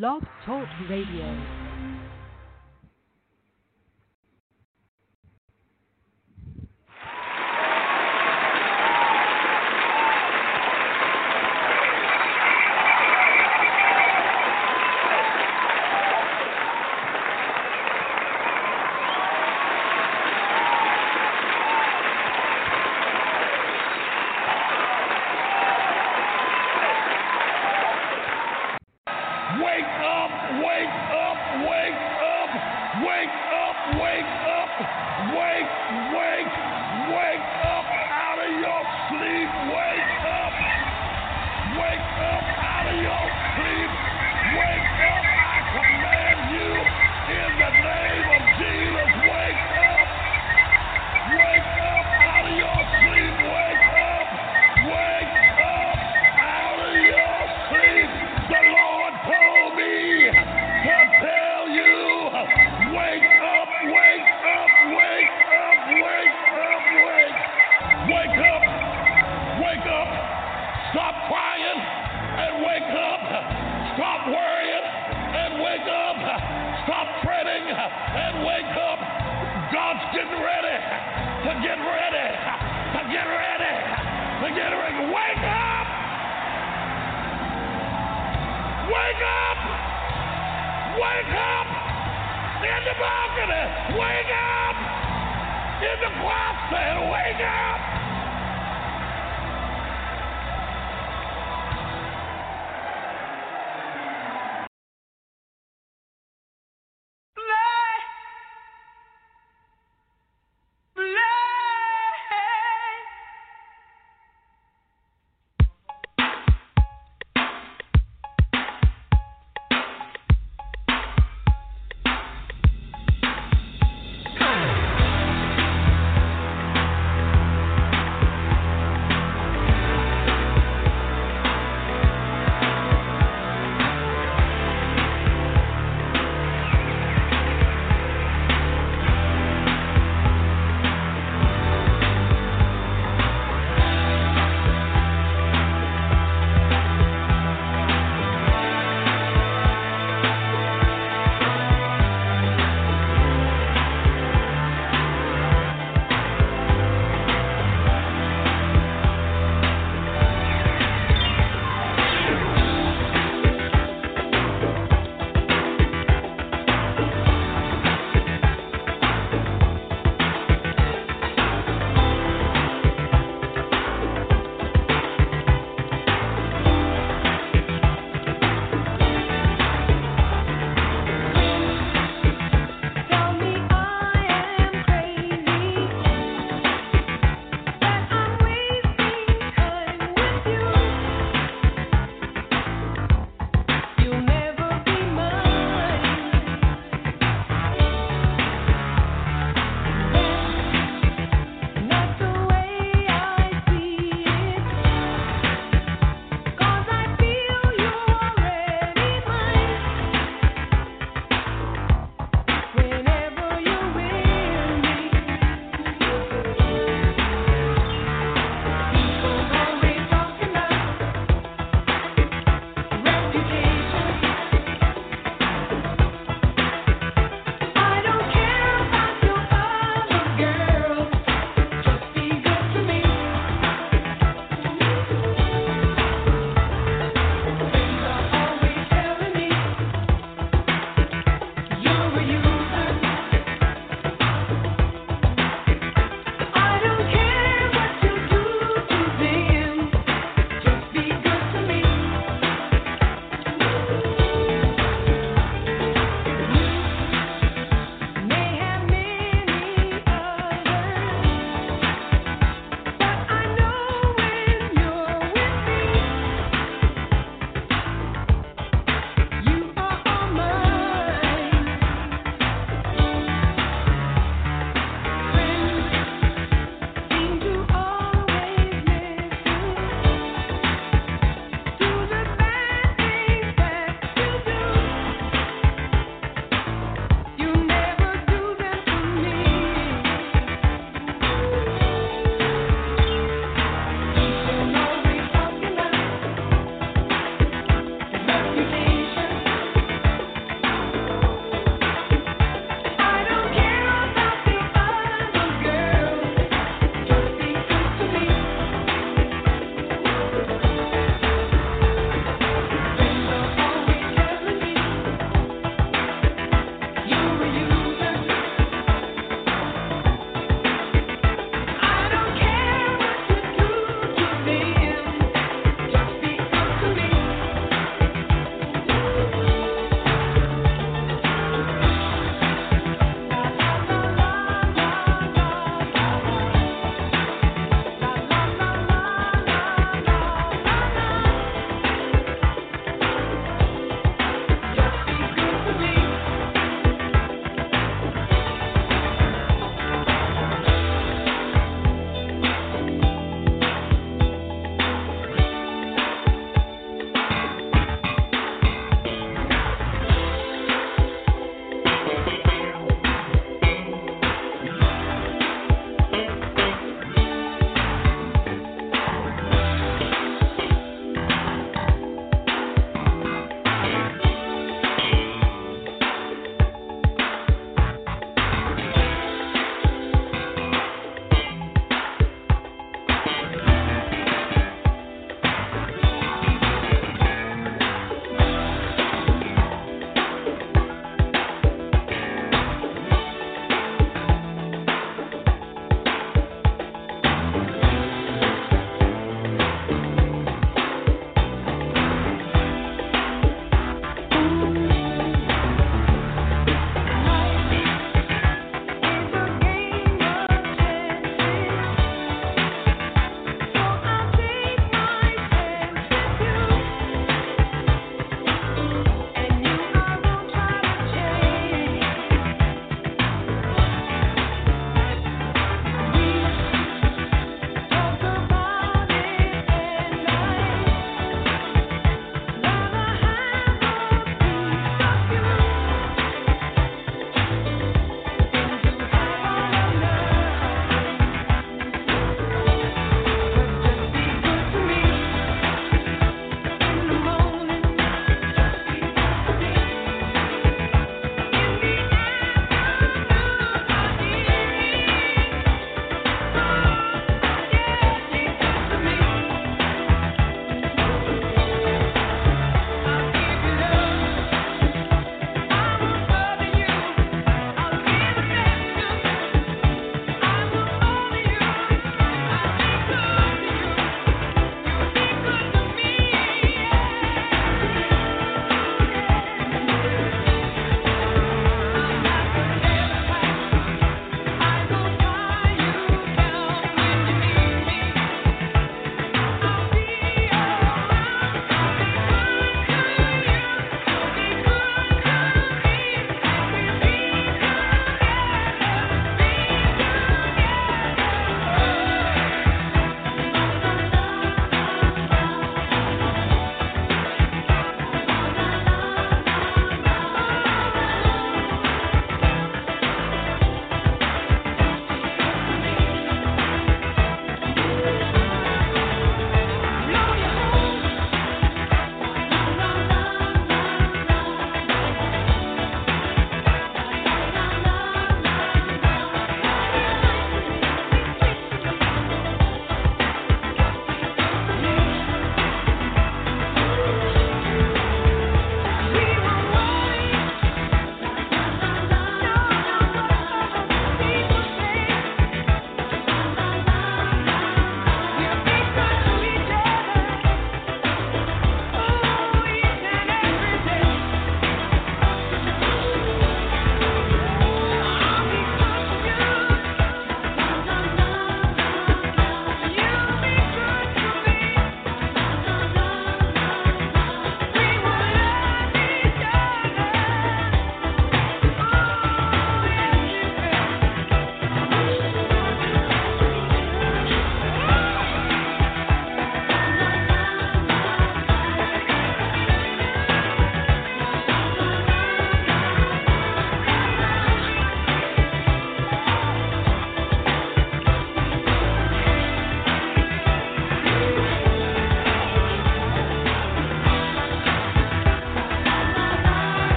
Blog Talk Radio.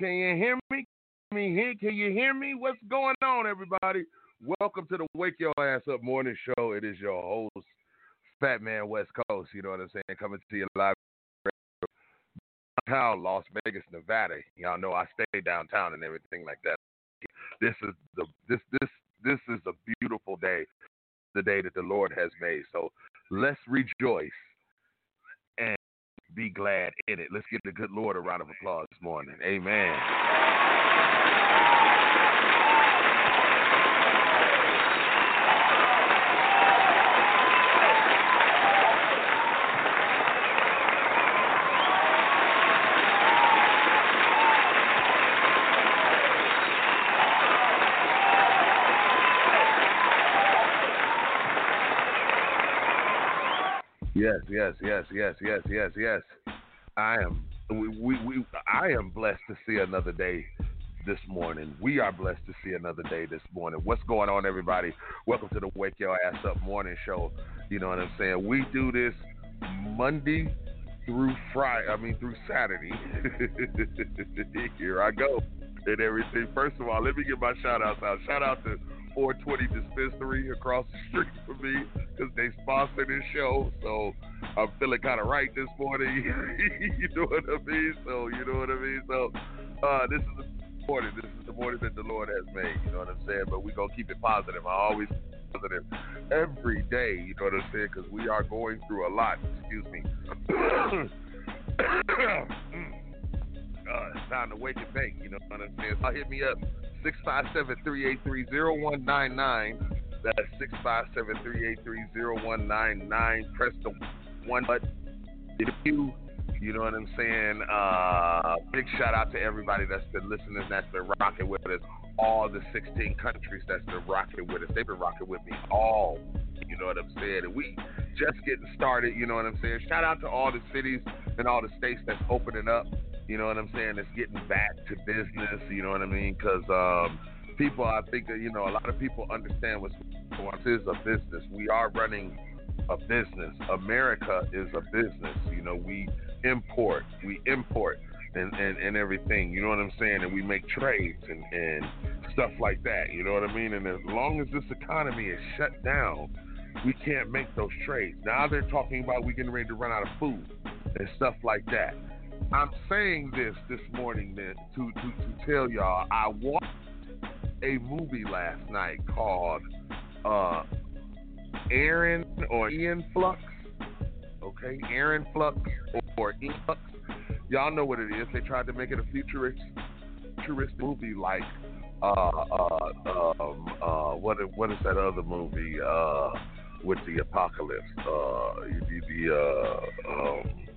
Can you hear me? Can you hear, can you hear me? What's going on, everybody? Welcome to the Wake Your Ass Up Morning Show. It is your host, Fat Man West Coast. You know what I'm saying? Coming to you live downtown Las Vegas, Nevada. Y'all know I stay downtown and everything like that. This is the this this this is a beautiful day, the day that the Lord has made. So let's rejoice be glad in it. Let's give the good Lord a round of applause this morning. Amen. Yes, yes, yes, yes, yes, yes, yes. I am. We, we, we, I am blessed to see another day this morning. We are blessed to see another day this morning. What's going on, everybody? Welcome to the Wake Your Ass Up Morning Show. You know what I'm saying? We do this Monday through Friday. I mean through Saturday. Here I go and everything. First of all, let me give my shout outs out. Shout out to 420 Dispensary across the street from me because they sponsor this show. So I'm feeling kind of right this morning. you know what I mean? So you know what I mean? So uh, this is the morning. This is the morning that the Lord has made. You know what I'm saying? But we're going to keep it positive. I always positive every day. You know what I'm saying? Because we are going through a lot. Excuse me. Uh, it's time to wake and bake. You know what I'm saying? So hit me up 657-383-0199. That's 657-383-0199. Press the one button. You, you know what I'm saying? Uh, big shout out to everybody that's been listening, that's been rocking with us. All the 16 countries that's been rocking with us. They've been rocking with me all. You know what I'm saying? And we just getting started. You know what I'm saying? Shout out to all the cities and all the states that's opening up. You know what I'm saying? It's getting back to business. You know what I mean? Because um, people, I think that you know, a lot of people understand on. This is a business. We are running a business. America is a business. You know, we import, we import, and, and, and everything. You know what I'm saying? And we make trades and, and stuff like that. You know what I mean? And as long as this economy is shut down, we can't make those trades. Now they're talking about we getting ready to run out of food and stuff like that. I'm saying this this morning then to, to, to tell y'all I watched a movie last night called uh, Aaron or Ian Flux. Okay, Aaron Flux or Ian Flux. Y'all know what it is. They tried to make it a futuristic, futuristic movie like uh, uh, um, uh, what what is that other movie uh, with the apocalypse? Uh, the, the uh, um,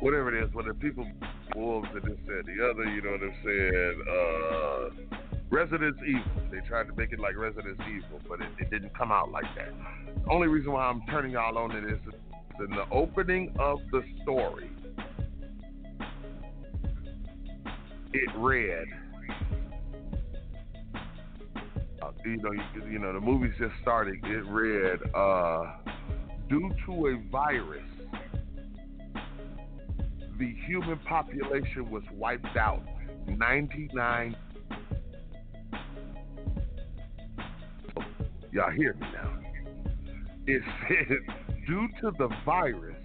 whatever it is, whether people wolves and this and the other, you know what I'm saying? Uh, Resident Evil. They tried to make it like Resident Evil, but it, it didn't come out like that. The only reason why I'm turning y'all on to this is in the opening of the story, it read, uh, you know, you, you know, the movie's just starting. It read, uh, due to a virus the human population was wiped out. 99. Y'all hear me now? It said, due to the virus,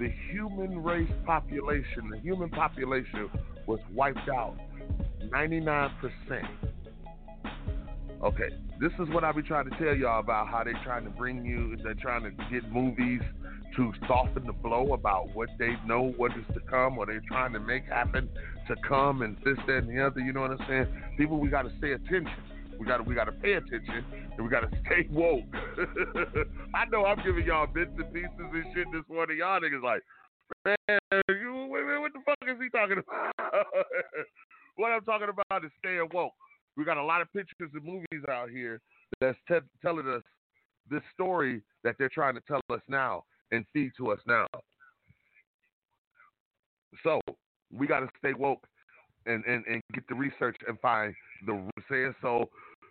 the human race population, the human population was wiped out 99%. Okay, this is what I be trying to tell y'all about how they're trying to bring you, they're trying to get movies to soften the blow about what they know what is to come or they're trying to make happen to come and this, that, and the other. You know what I'm saying? People, we got to stay attention. We got to we got to pay attention and we got to stay woke. I know I'm giving y'all bits and pieces and shit this morning. Y'all niggas like, man, you, what the fuck is he talking about? what I'm talking about is staying woke. We got a lot of pictures and movies out here that's t- telling us this story that they're trying to tell us now and feed to us now. So we got to stay woke and, and, and get the research and find the saying. So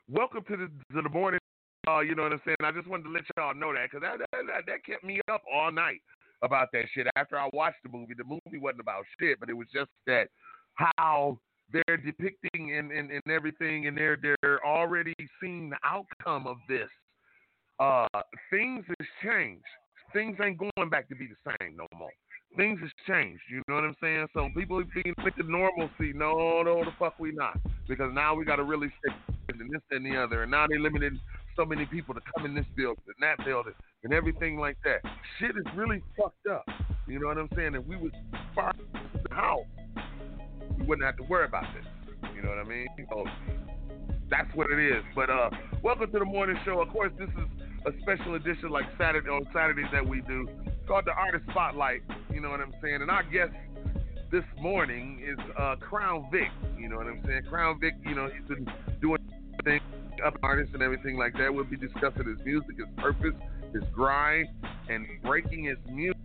welcome to the to the morning. Uh, you know what I'm saying? I just wanted to let y'all know that because that, that, that kept me up all night. about that shit. After I watched the movie, the movie wasn't about shit, but it was just that how they're depicting and, and, and everything, and they're they're already seeing the outcome of this. Uh, things has changed. Things ain't going back to be the same no more. Things has changed. You know what I'm saying? So people being with the normalcy. No, no, the fuck we not. Because now we got to really stick and this and the other. And now they limited so many people to come in this building and that building and everything like that. Shit is really fucked up. You know what I'm saying? If we was far the house, we wouldn't have to worry about this. You know what I mean? So that's what it is. But uh, welcome to the morning show. Of course, this is a special edition like Saturday on Saturdays that we do called the Artist Spotlight. You know what I'm saying? And our guest this morning is uh, Krown Vic. You know what I'm saying? Krown Vic. You know he's been doing things up artists and everything like that. We'll be discussing his music, his purpose, his grind, and breaking his music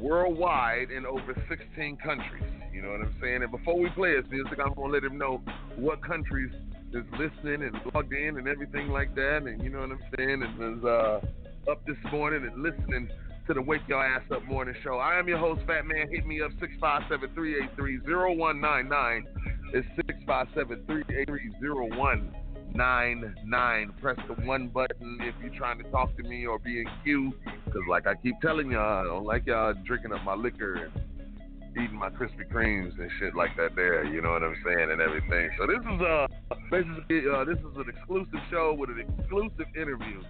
worldwide in over 16 countries. You know what I'm saying? And before we play his music, I'm gonna let him know what countries is listening and logged in and everything like that. And you know what I'm saying? And is uh, up this morning and listening to the Wake Your Ass Up Morning Show. I am your host, Fat Man. Hit me up 657-383-0199. It's 657-383-0199 nine nine. Press the one button if you're trying to talk to me or be in queue. Cause like I keep telling y'all, I don't like y'all drinking up my liquor and eating my Krispy Kremes and shit like that. There, you know what I'm saying, and everything. So this is uh basically uh, this is an exclusive show with an exclusive interview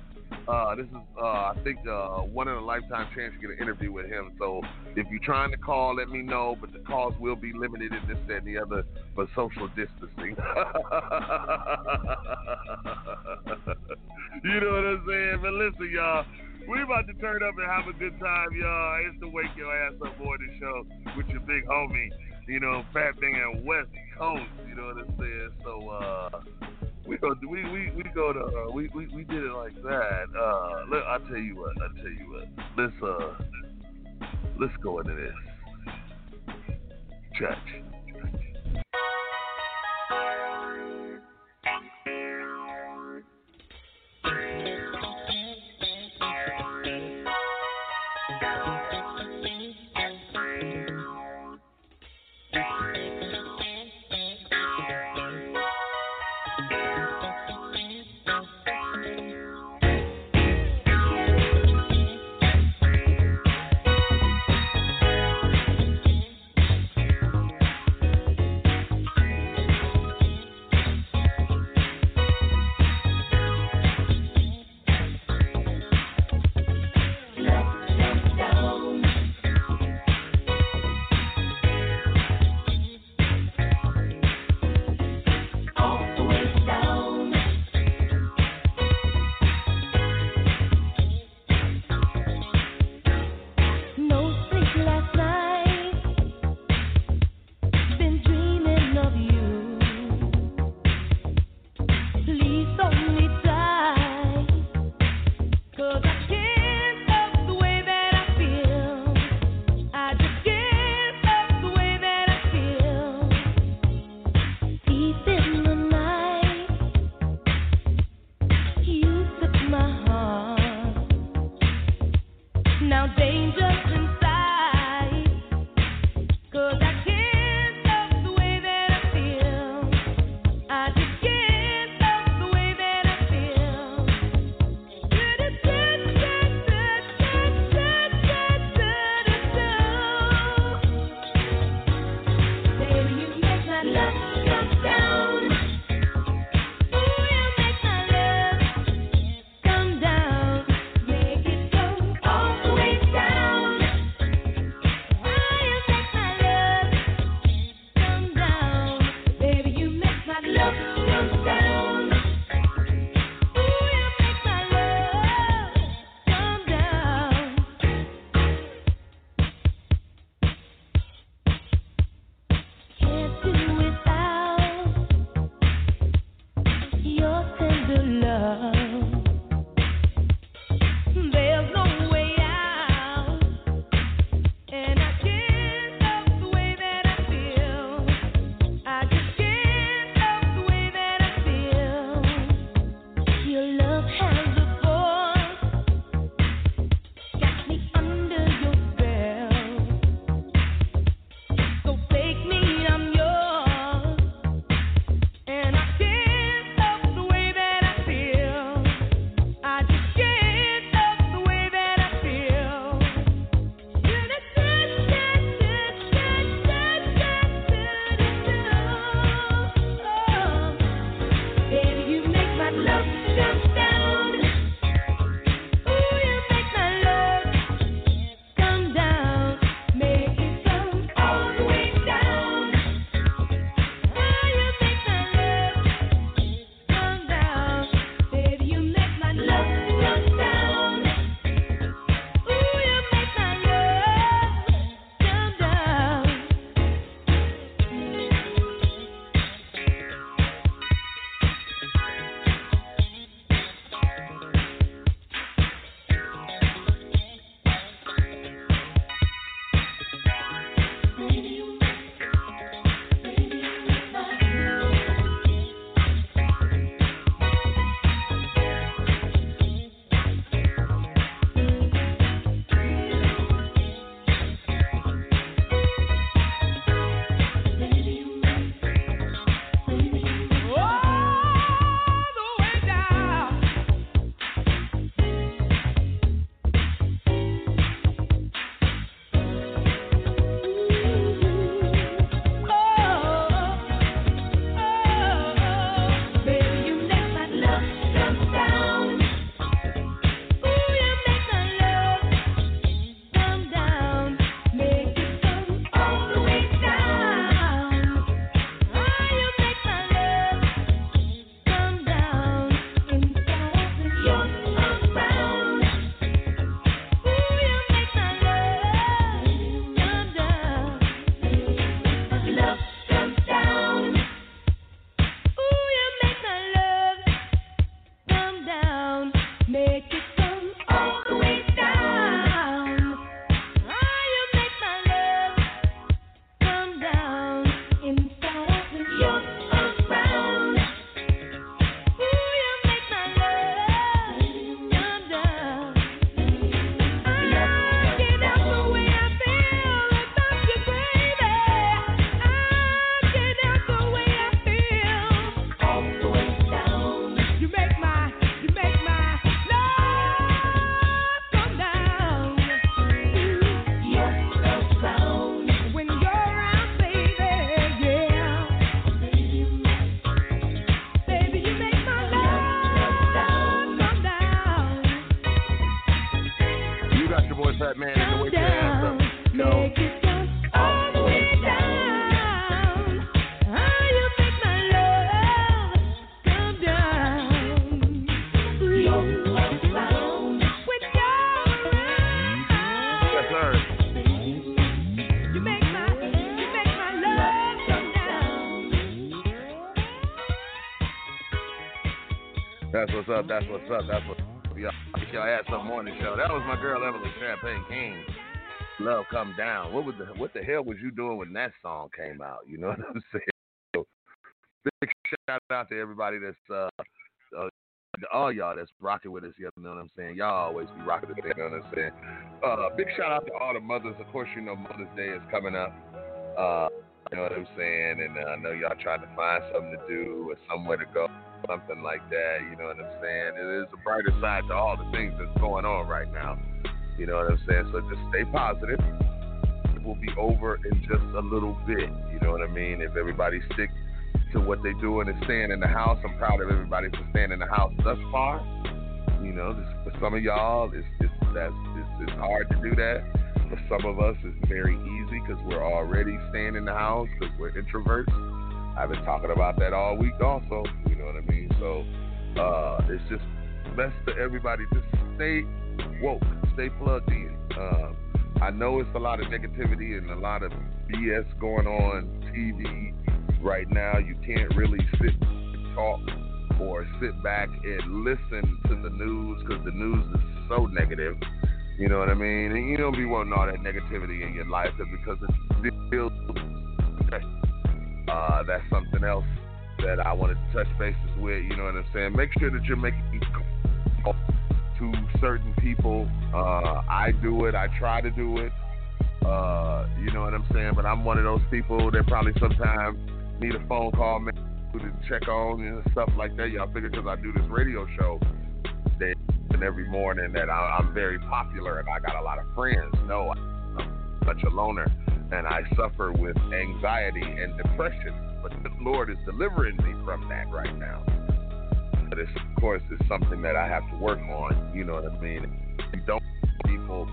uh, this is, uh, I think, uh, one in a lifetime chance to get an interview with him. So if you're trying to call, let me know. But the calls will be limited in this, that, and the other for social distancing. you know what I'm saying? But listen, y'all. We about to turn up and have a good time, y'all. It's the Wake Your Ass Up Morning Show with your big homie, you know, Fat Thing and West Coast. You know what I'm saying? So, uh, we go we we we go to uh, we, we we did it like that. Uh, look, I tell you what, I tell you what. Let's uh, let's go into this. Church. Up? That's what's up. That's what y'all, y'all had some morning show. That was my girl Evelyn Champagne King. Love come down. What was the what the hell was you doing when that song came out? You know what I'm saying? So, big shout out to everybody that's uh, uh all y'all that's rocking with us. You know what I'm saying? Y'all always be rocking with us. You know what I'm saying? Uh, big shout out to all the mothers. Of course, you know Mother's Day is coming up. Uh, you know what I'm saying? And uh, I know y'all trying to find something to do or somewhere to go something like that. You know what I'm saying? Is a brighter side to all the things that's going on right now. You know what I'm saying? So just stay positive. It will be over in just a little bit. You know what I mean? If everybody stick to what they're doing and staying in the house, I'm proud of everybody for staying in the house thus far. You know, this, for some of y'all, it's, it's, that's, it's, it's hard to do that. For some of us, it's very easy because we're already staying in the house because we're introverts. I've been talking about that all week also. You know what I mean? So uh, it's just best to everybody just stay woke, stay plugged in. Uh, I know it's a lot of negativity and a lot of BS going on TV right now. You can't really sit and talk or sit back and listen to the news because the news is so negative. You know what I mean? And you don't be wanting all that negativity in your life because it's still uh, that's something else that I wanted to touch bases with. You know what I'm saying? Make sure that you're making to certain people. Uh, I do it. I try to do it. Uh, you know what I'm saying? But I'm one of those people that probably sometimes need a phone call man, to check on and stuff like that. Y'all figure because I do this radio show and every morning that I, I'm very popular and I got a lot of friends. No, I'm such a loner and I suffer with anxiety and depression. But the Lord is delivering me from that right now. But it's, of course, it's something that I have to work on. You know what I mean? You don't people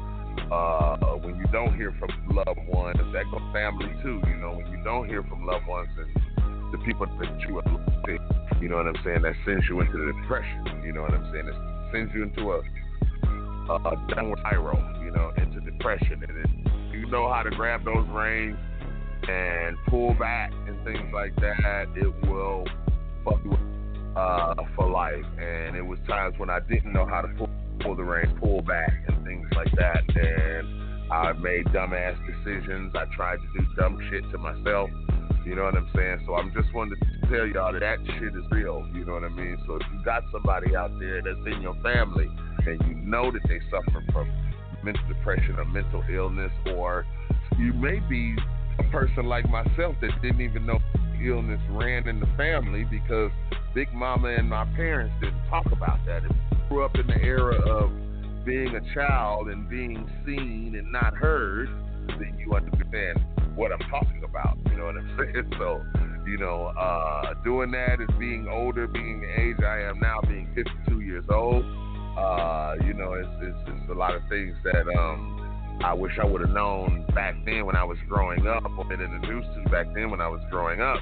uh, when you don't hear from loved ones, that goes family too. You know, when you don't hear from loved ones and the people that you are, you know what I'm saying, that sends you into the depression. You know what I'm saying? It sends you into a a downward spiral. You know, into depression, and it you know how to grab those reins and pull back and things like that, it will fuck you uh, for life. And it was times when I didn't know how to pull, pull the reins, pull back, and things like that. And I made dumbass decisions. I tried to do dumb shit to myself. You know what I'm saying? So I'm just wanting to tell y'all that that shit is real. You know what I mean? So if you got somebody out there that's in your family and you know that they suffer from mental depression or mental illness, or you may be a person like myself that didn't even know illness ran in the family because Big Mama and my parents didn't talk about that. You grew up in the era of being a child and being seen and not heard, then you understand what I'm talking about. You know what I'm saying? So, you know, uh, doing that is being older, being the age I am now, being 52 years old uh, you know, it's, it's, it's a lot of things that um, I wish I would have known back then when I was growing up, or been introduced to back then when I was growing up,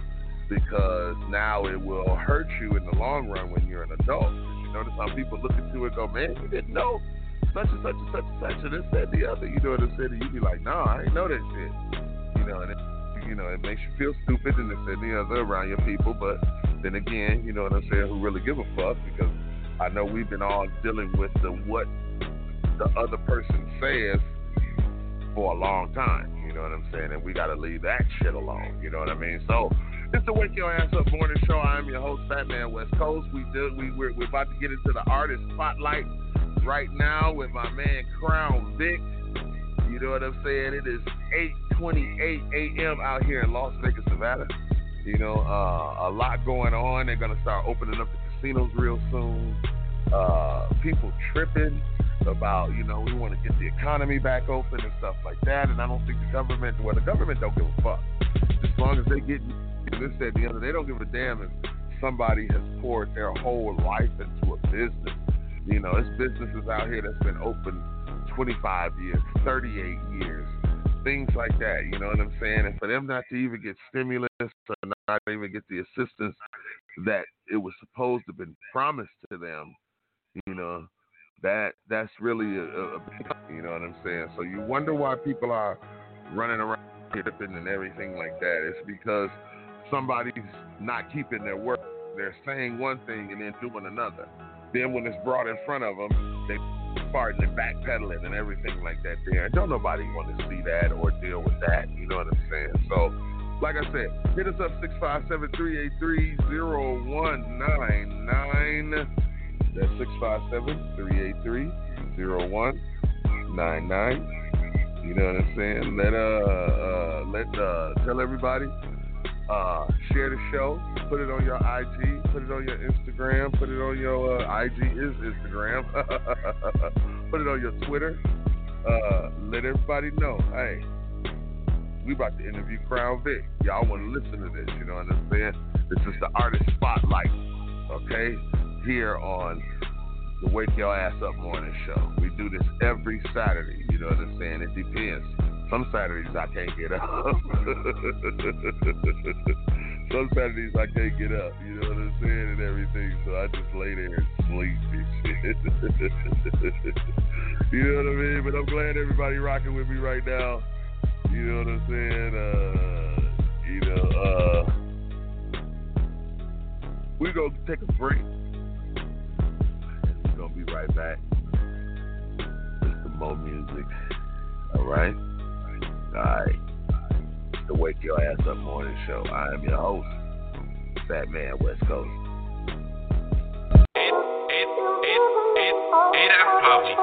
because now it will hurt you in the long run when you're an adult. You notice how people look at you and go, "Man, you didn't know such and such and such and such and this, that, the other." You know what I'm saying? And you be like, "No, I ain't know that shit." You know, and it, you know, it makes you feel stupid and this and the other around your people. But then again, you know what I'm saying? Who really give a fuck? Because I know we've been all dealing with the what the other person says for a long time. You know what I'm saying? And we got to leave that shit alone. You know what I mean? So it's the Wake Your Ass Up Morning Show. I'm your host, Fatman West Coast. We do, we we're, we're about to get into the artist spotlight right now with my man Krown Vic. You know what I'm saying? It is 8:28 a.m. out here in Las Vegas, Nevada. You know, uh, a lot going on. They're gonna start opening up the casinos real soon. Uh, people tripping about, you know, we want to get the economy back open and stuff like that. And I don't think the government, well, the government don't give a fuck. As long as they get this at the end, they don't give a damn if somebody has poured their whole life into a business. You know, it's businesses out here that's been open 25 years, 38 years, things like that. You know what I'm saying? And for them not to even get stimulus or not even get the assistance that it was supposed to have been promised to them, you know, that that's really a, a you know what I'm saying? So you wonder why people are running around tripping and everything like that. It's because somebody's not keeping their word. They're saying one thing and then doing another. Then when it's brought in front of them, they farting and backpedaling and everything like that there. Don't nobody want to see that or deal with that. You know what I'm saying? So, like I said, hit us up 657 383 0199. That's 657 383 0199. You know what I'm saying? Let uh, uh let uh tell everybody. Uh, share the show. Put it on your IG. Put it on your Instagram. Put it on your uh, IG is Instagram. put it on your Twitter. Uh, let everybody know. Hey, we about to interview Krown Vic. Y'all want to listen to this? You know what I'm saying? This is the artist spotlight. Okay, here on the Wake Your Ass Up Morning Show. We do this every Saturday. You know what I'm saying? It depends. Some Saturdays I can't get up. Some Saturdays I can't get up. You know what I'm saying? And everything. So I just lay there and sleep and shit. you know what I mean? But I'm glad everybody rocking with me right now. You know what I'm saying? Uh, you know, uh, we're going to take a break we're going to be right back with some more music. All right? All right. The Wake Your Ass Up Morning Show. I am your host, Fat Man West Coast. It, it, it, it, it, I probably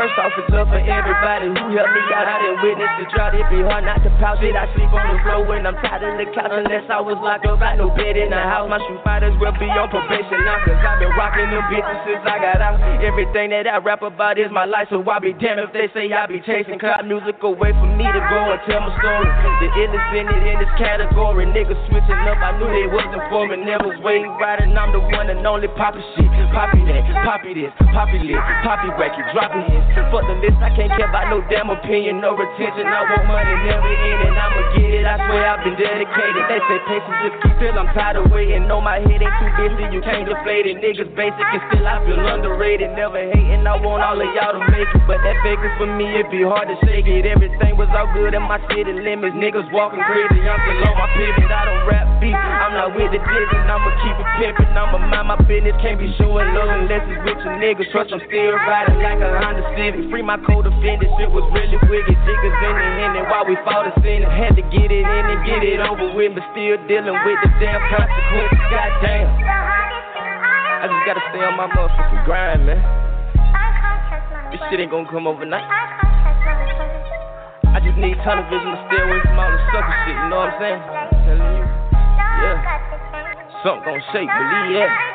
First off, it's up for everybody who helped me out. I didn't witness the drought. It be hard not to pout it. I sleep on the floor when I'm tired of the couch. Unless I was locked up, I no bed in the house. My shoe fighters will be on probation now. Cause I've been rocking them bitches since I got out. Everything that I rap about is my life. So I be damned if they say I be chasing cloud music away from me to go and tell my story. The illest in it in this category. Niggas switching up. I knew they wasn't for me. Never waiting right. And I'm the one and only poppy shit. Poppy that, poppy this, poppy lit, poppy wacky, dropping his. Fuck the list, I can't care about no damn opinion, no retention. I want money, never end, and I'ma get it. I swear I've been dedicated. They say patience just keep till I'm tired of waiting. No, my head ain't too busy, you can't deflate it. Niggas basic and still I feel underrated. Never hating, I want all of y'all to make it. But that fake is for me, it be hard to shake it. Everything was all good in my city limits. Niggas walking crazy, I'm still on my pivot. I don't rap beat, I'm not with the digging. I'ma keep it pimping, I'ma mind my business. Can't be showing love unless it's with your niggas. Trust I'm still riding like a Honda Civic. Free my co-defendant, shit was really wicked. Jiggers in the hand, and while we fought a sin, had to get it in and get it over with, but still dealing with the damn consequences. Goddamn. I just gotta stay on my motherfucking grind, man. This shit ain't gonna come overnight. I just need tunnel vision to stay away from all the sucker shit, you know what I'm saying? I'm telling you. Yeah. Something gonna shake, believe that.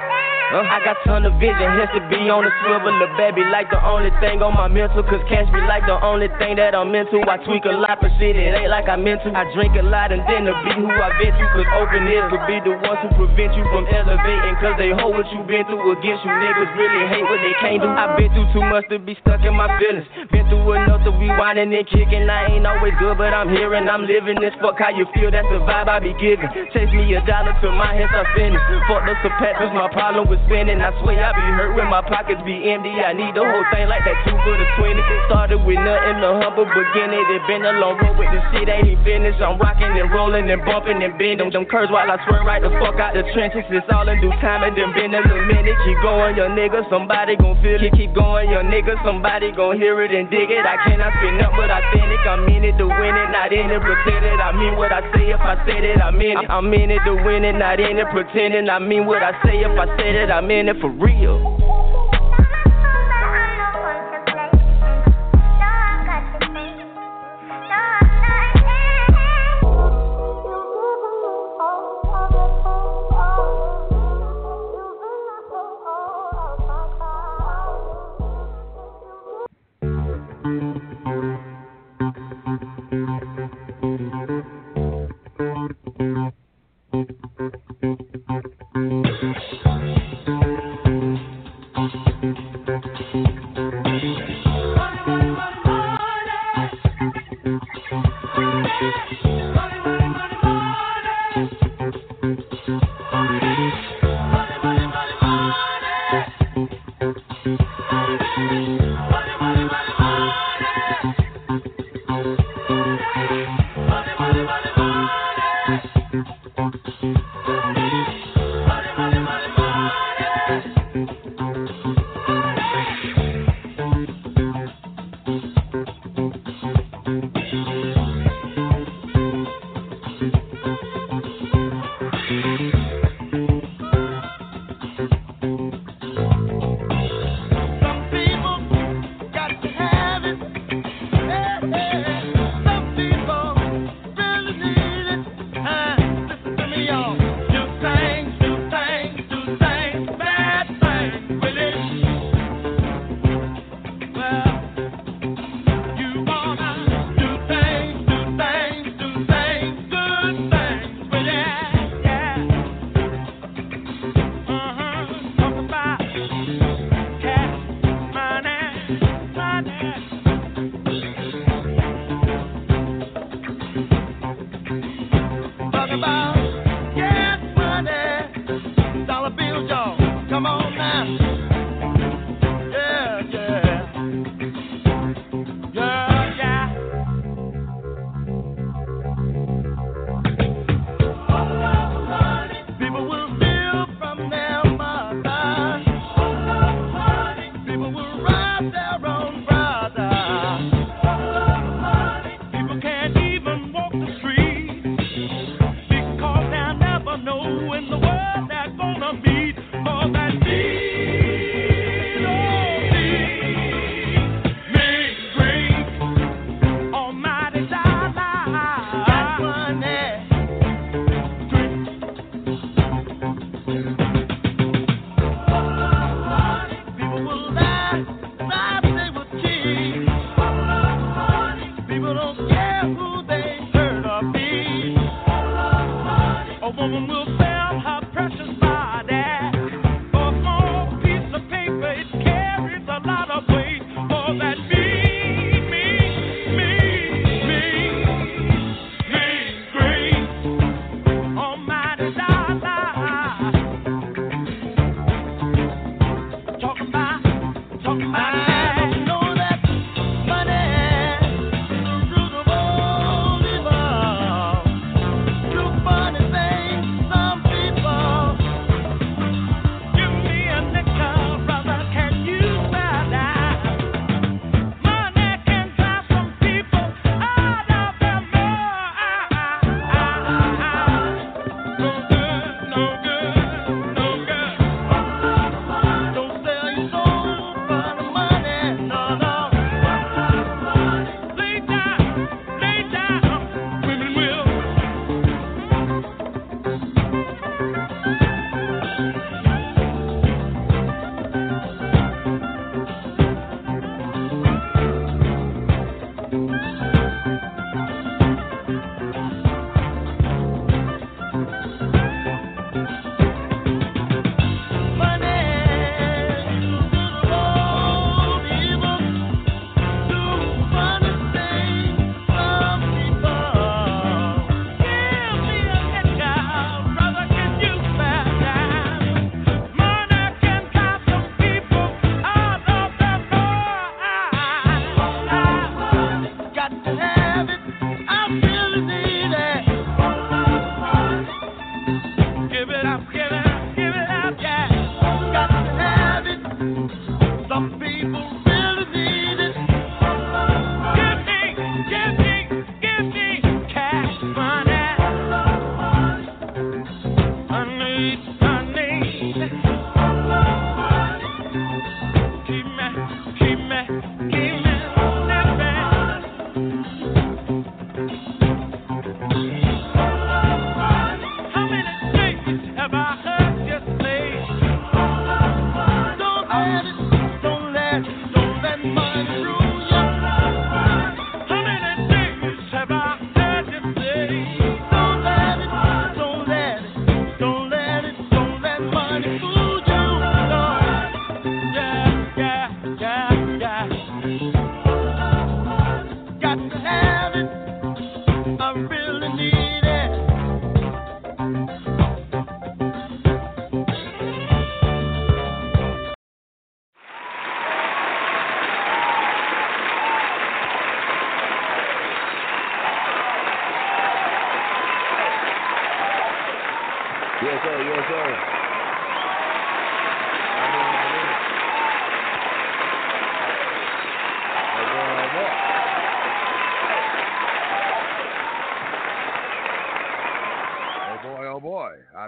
Uh, I got ton of vision, has to be on the swivel. The baby like the only thing on my mental, cause cash be like the only thing that I'm into. I tweak a lot, but shit, it ain't like I meant to. I drink a lot and then to be who I bet you, cause open ears could be the ones who prevent you from elevating, cause they hold what you been through against you. Niggas really hate what they can't do. I've been through too much to be stuck in my feelings. Been through enough to be whining and kicking. I ain't always good, but I'm here and I'm living this. Fuck how you feel, that's the vibe I be giving. Chase me a dollar till my hands are finished. Fuck the Patras, my problem with spending. I swear I be hurt when my pockets be empty. I need the whole thing like that two for the 20. Started with nothing, the humble beginning. It been a long road with the shit ain't even finished. I'm rocking and rolling and bumping and bending. Them curves while I swear right the fuck out the trenches. It's all in due time and then been a little minute. Keep going, your nigga, somebody gon' feel it. Keep going, your nigga, somebody gon' hear it and dig it. I cannot spin up, but I think I mean it to win it, not in it pretending. I mean what I say if I say it, I mean it. I'm in it to win it, not in it pretending. I mean what I say if I say it, I'm in it for real.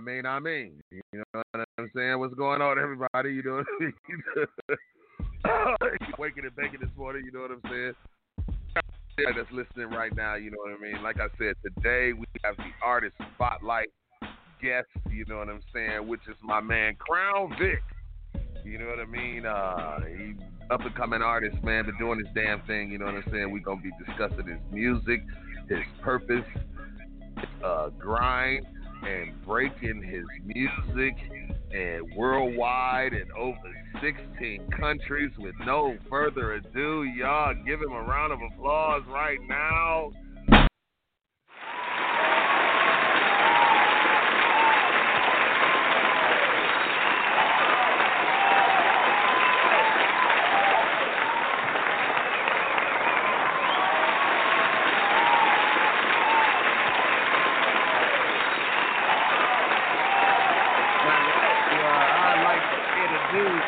I mean? You know what I'm saying? What's going on, everybody? You know, what I mean? waking and baking this morning. You know what I'm saying? That's listening right now. You know what I mean? Like I said, today we have the artist spotlight guest. You know what I'm saying? Which is my man Krown Vic. You know what I mean? Uh, he up and coming artist, man, been doing his damn thing. You know what I'm saying? We're gonna be discussing his music, his purpose, his uh, grind, and breaking his music and worldwide and over 16 countries. With no further ado, y'all give him a round of applause right now. I'd like to introduce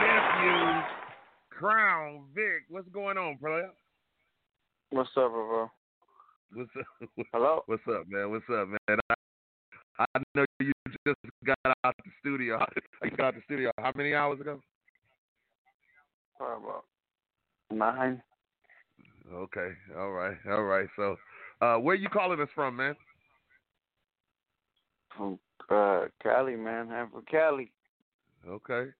nephew Krown Vic. What's going on, player? What's up, bro? What's up? Hello? What's up, man? What's up, man? I, I know you just got out the studio. You got out the studio how many hours ago? About nine. Okay, all right, all right. So, uh, where you calling us from, man? From uh, Cali, man. I'm from Cali. Okay.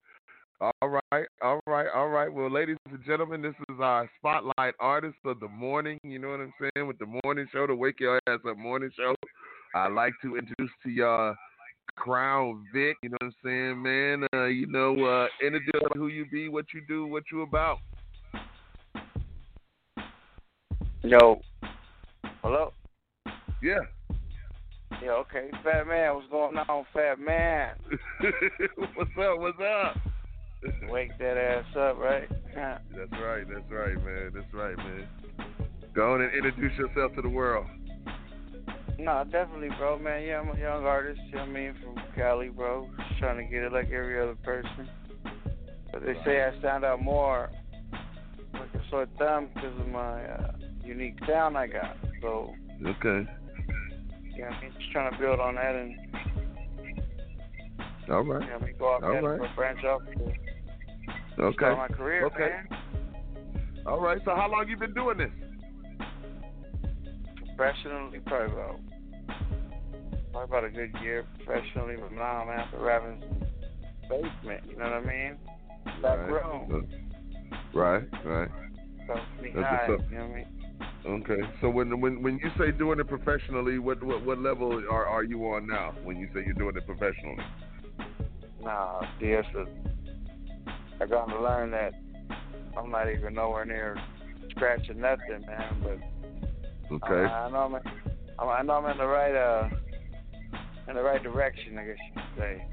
All right, all right, all right. Well, ladies and gentlemen, this is our spotlight artist of the morning. You know what I'm saying? With the morning show, the Wake Your Ass Up morning show. I'd like to introduce to y'all Krown Vic. You know what I'm saying, man? Uh, you know, uh, introduce who you be, what you do, what you about. Yo. Hello? Yeah. Yeah, okay. Fat man, what's going on, fat man? what's up? What's up? Wake that ass up, right? That's right. That's right, man. That's right, man. Go on and introduce yourself to the world. No, definitely, bro, man. Yeah, I'm a young artist, you know what I mean, from Cali, bro. Just trying to get it like every other person. But they say I stand out more like a sore thumb because of my uh, unique sound I got. So, Okay. you know I mean? Just trying to build on that and, All right. you know what I mean, go off All right. and branch off to Okay. start my career, Okay. man. All right. So, how long you been doing this? Professionally, probably about, probably about a good year professionally, but now I'm after rapping basement, you know what I mean? Back Right. room. Right. Right. So, sneak high, you know what I mean? Okay. So when when when you say doing it professionally, what what, what level are are you on now? When you say you're doing it professionally? Nah, it's a, I got to learn that I'm not even nowhere near scratching nothing, man. But Okay. I, I know I'm, in, I know I'm in the right, uh, in the right direction, I guess you could say.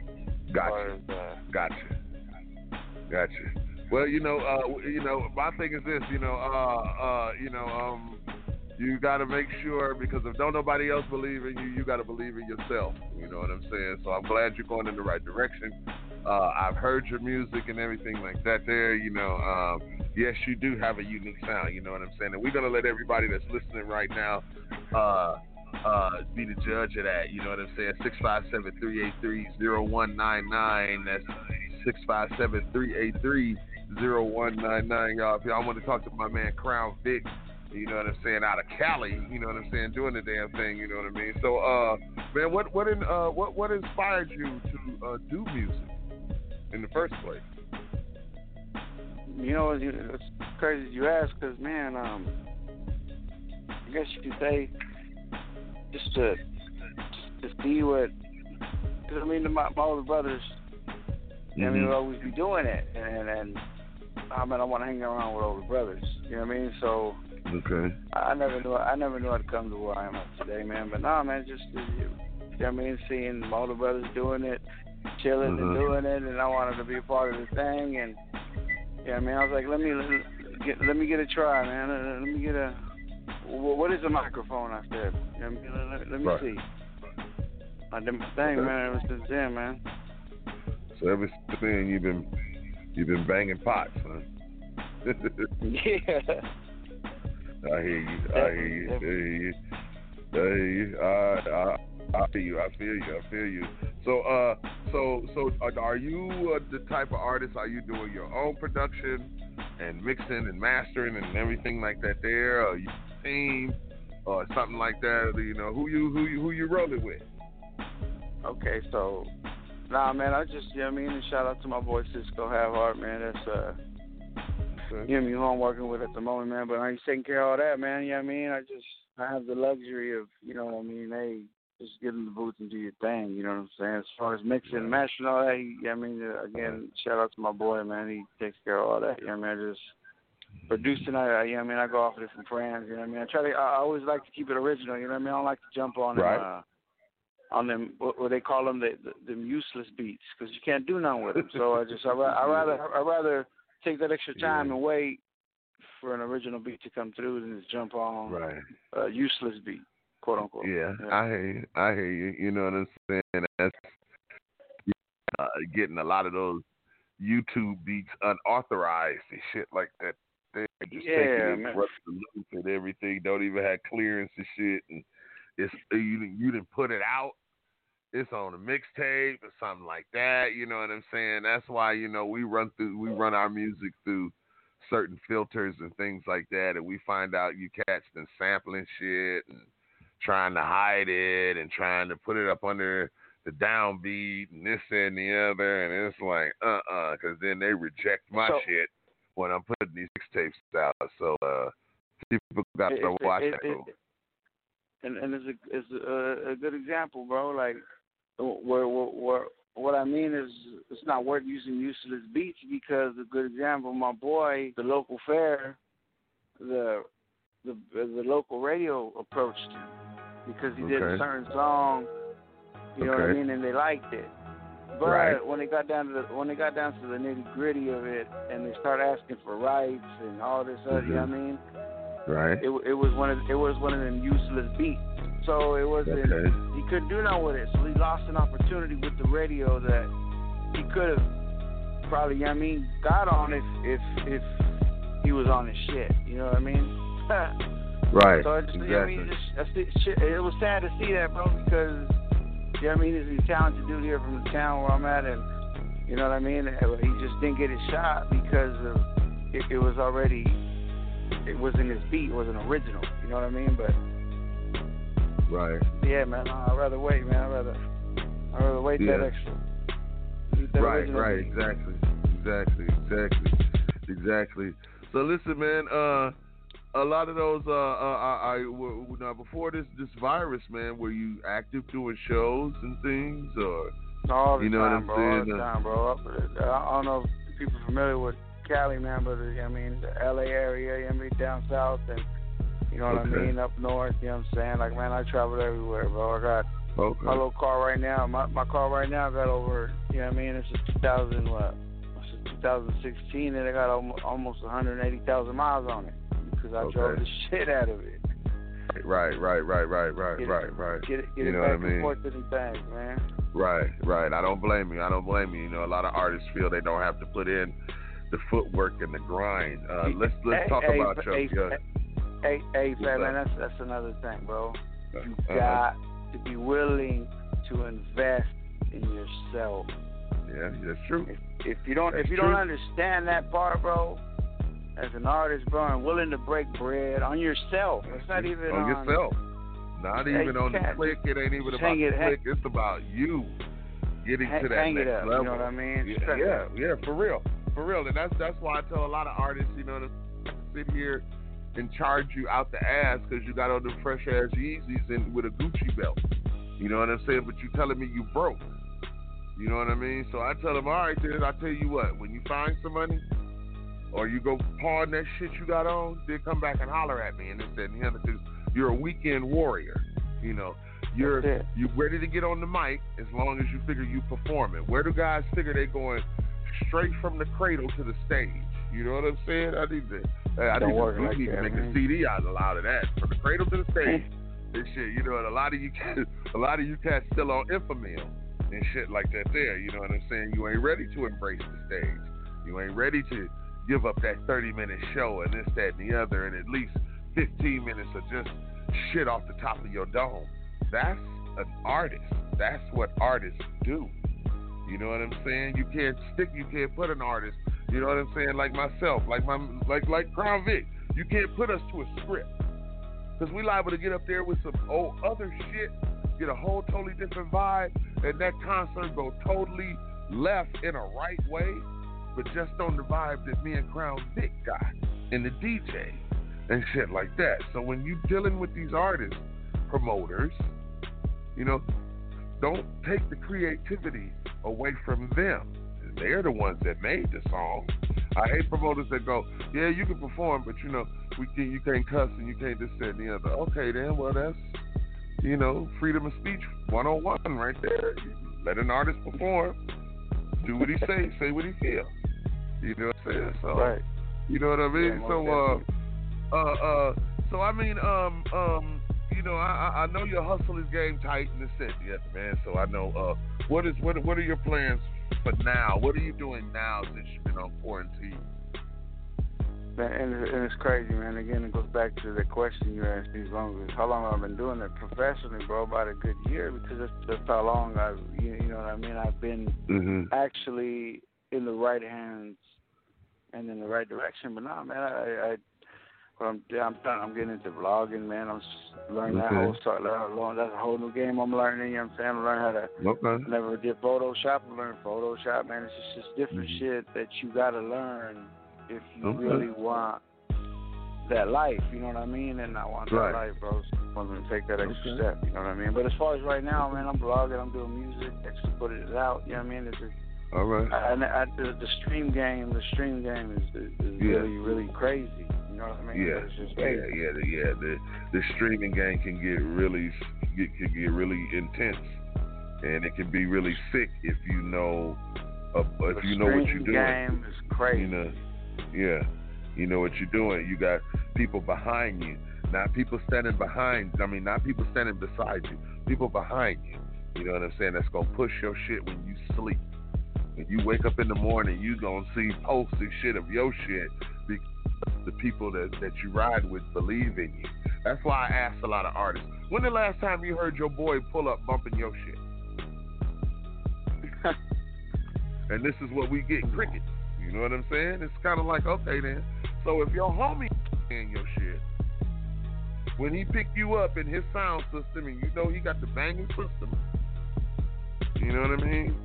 Gotcha. as, uh, Gotcha. Gotcha. Well, you know, uh, you know, my thing is this, you know, uh, uh, you know, um, you got to make sure because if don't nobody else believe in you, you got to believe in yourself. You know what I'm saying? So I'm glad you're going in the right direction. Uh, I've heard your music and everything like that. There, you know, um, yes, you do have a unique sound. You know what I'm saying? And we're gonna let everybody that's listening right now. Uh, uh, be the judge of that. You know what I'm saying? Six five seven three eight three zero one nine nine. That's six five seven three eight three zero one nine nine. Y'all, if y'all want to talk to my man Krown Vic, you know what I'm saying, out of Cali, you know what I'm saying, doing the damn thing. You know what I mean? So, uh, man, what what in uh what what inspired you to uh, do music in the first place? you know, it's, crazy you ask, cause man, um, I guess you could say just to just to see what, cause I mean, my, my older brothers, I mean, will always be doing it, and and I mean, I want to hang around with older brothers. You know what I mean? So Okay. I never knew I never knew I'd come to where I am today, man. But nah, man, just you know what I mean, seeing my older brothers doing it, chilling Mhm. and doing it, and I wanted to be a part of the thing, and yeah, I mean, I was like, let me let, me get let me get a try, man. Uh, Let me get a what is a microphone? I said, you know what I mean? let, let me Right. see. I did my thing, Okay. man. Ever since then, man. So ever since then, you've been you've been banging pots, huh? Yeah. I hear you. I hear you. I hear you. I hear you. I, I I feel you. I feel you. I feel you. So, uh, so, so, are, are you uh, the type of artist? Are you doing your own production and mixing and mastering and everything like that? There, or you team or something like that? You know, who you who you who you rolling with? Okay, so nah, man, I just you know I mean. And shout out to my boy Cisco Havehart, man. That's uh, Okay. you know who I'm working with at the moment, man. But he's taking care of all that, man. You know what I mean? I just I have the luxury of you know what I mean. Hey, just get in the booth and do your thing. You know what I'm saying? As far as mixing and mashing all that, he, I mean, uh, again, shout out to my boy, man. He takes care of all that. You know what I mean? I just producing, I, I- you know what I mean? I go off of different brands. You know what I mean? I try to. I I always like to keep it original. You know what I mean? I don't like to jump on Right. them. Uh, on them, what, what they call them, the, the, them useless beats, because you can't do nothing with them. So I just, I, I rather, I rather take that extra time Yeah. and wait for an original beat to come through than just jump on Right. a useless beat, quote unquote. Yeah, Yeah. I hear you. I hear you. You know what I'm saying? That's uh, getting a lot of those YouTube beats unauthorized and shit like that. They're just Yeah, taking it, man. rough the loop and everything. Don't even have clearance and shit. And it's you didn't- you didn't put it out. It's on a mixtape or something like that. You know what I'm saying? That's why you know we run through we run our music through certain filters and things like that, and we find out you cats been sampling shit and trying to hide it and trying to put it up under the downbeat and this and the other, and it's like uh uh because then they reject my So- shit when I'm putting these mixtapes out. So uh, people got to watch it- that. it- and and it's a it's a, a good example, bro. Like where, where where what I mean is it's not worth using useless beats because a good example, my boy, the local fair, the the the local radio approached him because he did a Okay. certain song, you know what I mean, and they liked it. But Right. when they got down to the when they got down to the nitty gritty of it, and they start asking for rights and all this other, you know what I mm-hmm. mean? Right. it it was one of it was one of them useless beats. So it wasn't Okay. he couldn't do nothing with it. So he lost an opportunity with the radio that he could have probably you know what I mean got on if if if he was on his shit. You know what I mean? Right. so I just you know I exactly. mean just I see, it was sad to see that, bro, because you know what I mean he's a talented dude here from the town where I'm at and you know what I mean? He just didn't get his shot because of it, it was already it wasn't his beat, it wasn't original. You know what I mean? But Right. yeah, man, I'd rather wait, man. I'd rather I'd rather wait Yeah. that extra. That Right, right, beat. exactly, exactly, exactly, exactly. So listen, man. Uh, a lot of those. Uh, uh I, I w- now before this this virus, man, were you active doing shows and things, or All the You know what time, I'm bro. All the time, bro. I don't know if people familiar with Cali, man, but uh, I mean the LA area, you know what I mean, down south and you know what Okay. I mean, up north, you know what I'm saying? Like man, I traveled everywhere, bro. I got okay, my little car right now. My my car right now got over. You know what I mean? It's a 2000 what? It's 2016, and it got almost, almost 180,000 miles on it because I drove the shit out of it. right, right, right, right, right, Get right, right, Get it, get You it know back what I mean? and forth to the things, man. right, right. I don't blame you. I don't blame you. You know, a lot of artists feel they don't have to put in the footwork and the grind. Uh, let's let's Hey, talk hey, about your. hey, your Hey, hey, man, that's that's another thing, bro. You uh-huh. got to be willing to invest in yourself. Yeah, that's true. If, if you don't, That's if you true. don't understand that part, bro, as an artist, bro, and willing to break bread on yourself, it's not even on on, yourself. Not even on the click. It ain't even about it- click. It's about you getting Hang, to that next up. level. You know what I mean? Yeah, yeah, yeah, for real, for real. And that's that's why I tell a lot of artists, you know, to sit here and charge you out the ass because you got on the fresh ass Yeezys and with a Gucci belt. You know what I'm saying? But you telling me you broke. You know what I mean? So I tell them, all right, then I tell you what, when you find some money, or you go pawn that shit you got on, then come back and holler at me and this, that, and the other, because you're a weekend warrior. You know, you're you ready to get on the mic as long as you figure you performing. Where do guys figure they going straight from the cradle to the stage? You know what I'm saying? I need to. I Don't need to, we like need that, to make man. a CD out of a lot of that from the cradle to the stage. this shit, you know, and a lot of you, cats- a lot of you cats still on Enfamil and shit like that. There, you know what I'm saying? You ain't ready to embrace the stage. You ain't ready to give up that 30 minute show and this, that, and the other, and at least 15 minutes of just shit off the top of your dome. That's an artist. That's what artists do. You know what I'm saying? You can't stick. You can't put an artist. You know what I'm saying? Like myself, like my like like Krown Vic. You can't put us to a script because we liable to get up there with some old other shit, get a whole totally different vibe, and that concert go totally left in a right way, but just on the vibe that me and Krown Vic got and the DJ and shit like that. So when you dealing with these artists, promoters, you know, don't take the creativity away from them. They're the ones that made the song. I hate promoters that go, yeah, you can perform, but you know, we can, you can't cuss and you can't this that and the other. Okay, then, well that's you know freedom of speech 101 right there. Let an artist perform, do what he say, say what he feel. You know what I'm saying? So, Right. you know what I mean? Yeah, so, uh, uh, uh, so I mean, um, um, you know, I, I know your hustle is game tight in the city, yes, man. So I know, uh, what is what what are your plans for now? What are you doing now since you've been on quarantine? Man, and, and it's crazy, man. Again, it goes back to the question you asked me. As long as how long I've been doing it professionally, bro? About a good year, because that's just how long I've, you, you know what I mean. I've been Mm-hmm. actually in the right hands and in the right direction. But nah, man, I, I well, I'm I'm done. I'm getting into vlogging, man. I'm just learning that Okay. whole start. learn- That's a whole new game I'm learning. You know what I'm saying? I'm learning how to Okay. Never did Photoshop. I learned Photoshop, man. It's just, just different Mhm. shit that you gotta learn if you Okay. really want that life. You know what I mean? And I want Right. that life, bro. So I'm gonna take that extra Okay. step. You know what I mean? But as far as right now, man, I'm vlogging. I'm doing music. Actually put it out. You know what I mean? It's just, All right. I, I, I, the, the stream game. The stream game is is, is Yeah. really really crazy. You know what I mean? Yeah, just yeah, yeah, the, yeah. The the streaming game can get really get can get really intense, and it can be really sick if you know uh, if the you know what you're doing. game is crazy. You know, yeah, you know what you're doing. You got people behind you, not people standing behind. I mean, not people standing beside you. People behind you. You know what I'm saying? That's gonna push your shit when you sleep. When you wake up in the morning, you gonna see posts and shit of your shit because the people that that you ride with believe in you. That's why I ask a lot of artists. When the last time you heard your boy pull up bumping your shit? And this is what we get crickets. You know what I'm saying? It's kind of like, okay then. So if your homie in your shit, when he pick you up in his sound system and you know he got the banging system, you know what I mean?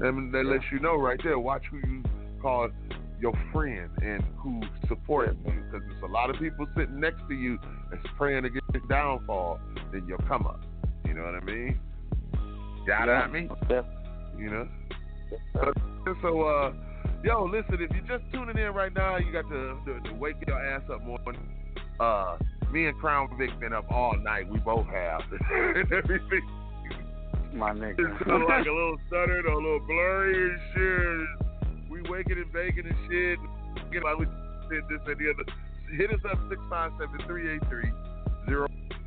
And that lets you know right there. Watch who you call your friend and who supports you, because there's a lot of people sitting next to you that's praying against your downfall, then you'll come up. You know what I mean? Got Yeah. at me? Def- You know. So, uh, yo, listen, if you're just tuning in right now, you got to, to, to wake your ass up morning. Uh, me and Krown Vic been up all night. We both have. and everything. My nigga. It's kind of like a little stuttered, a little blurry and shit. We waking and baking and shit. Get like we did this and the other. Hit us up 657 383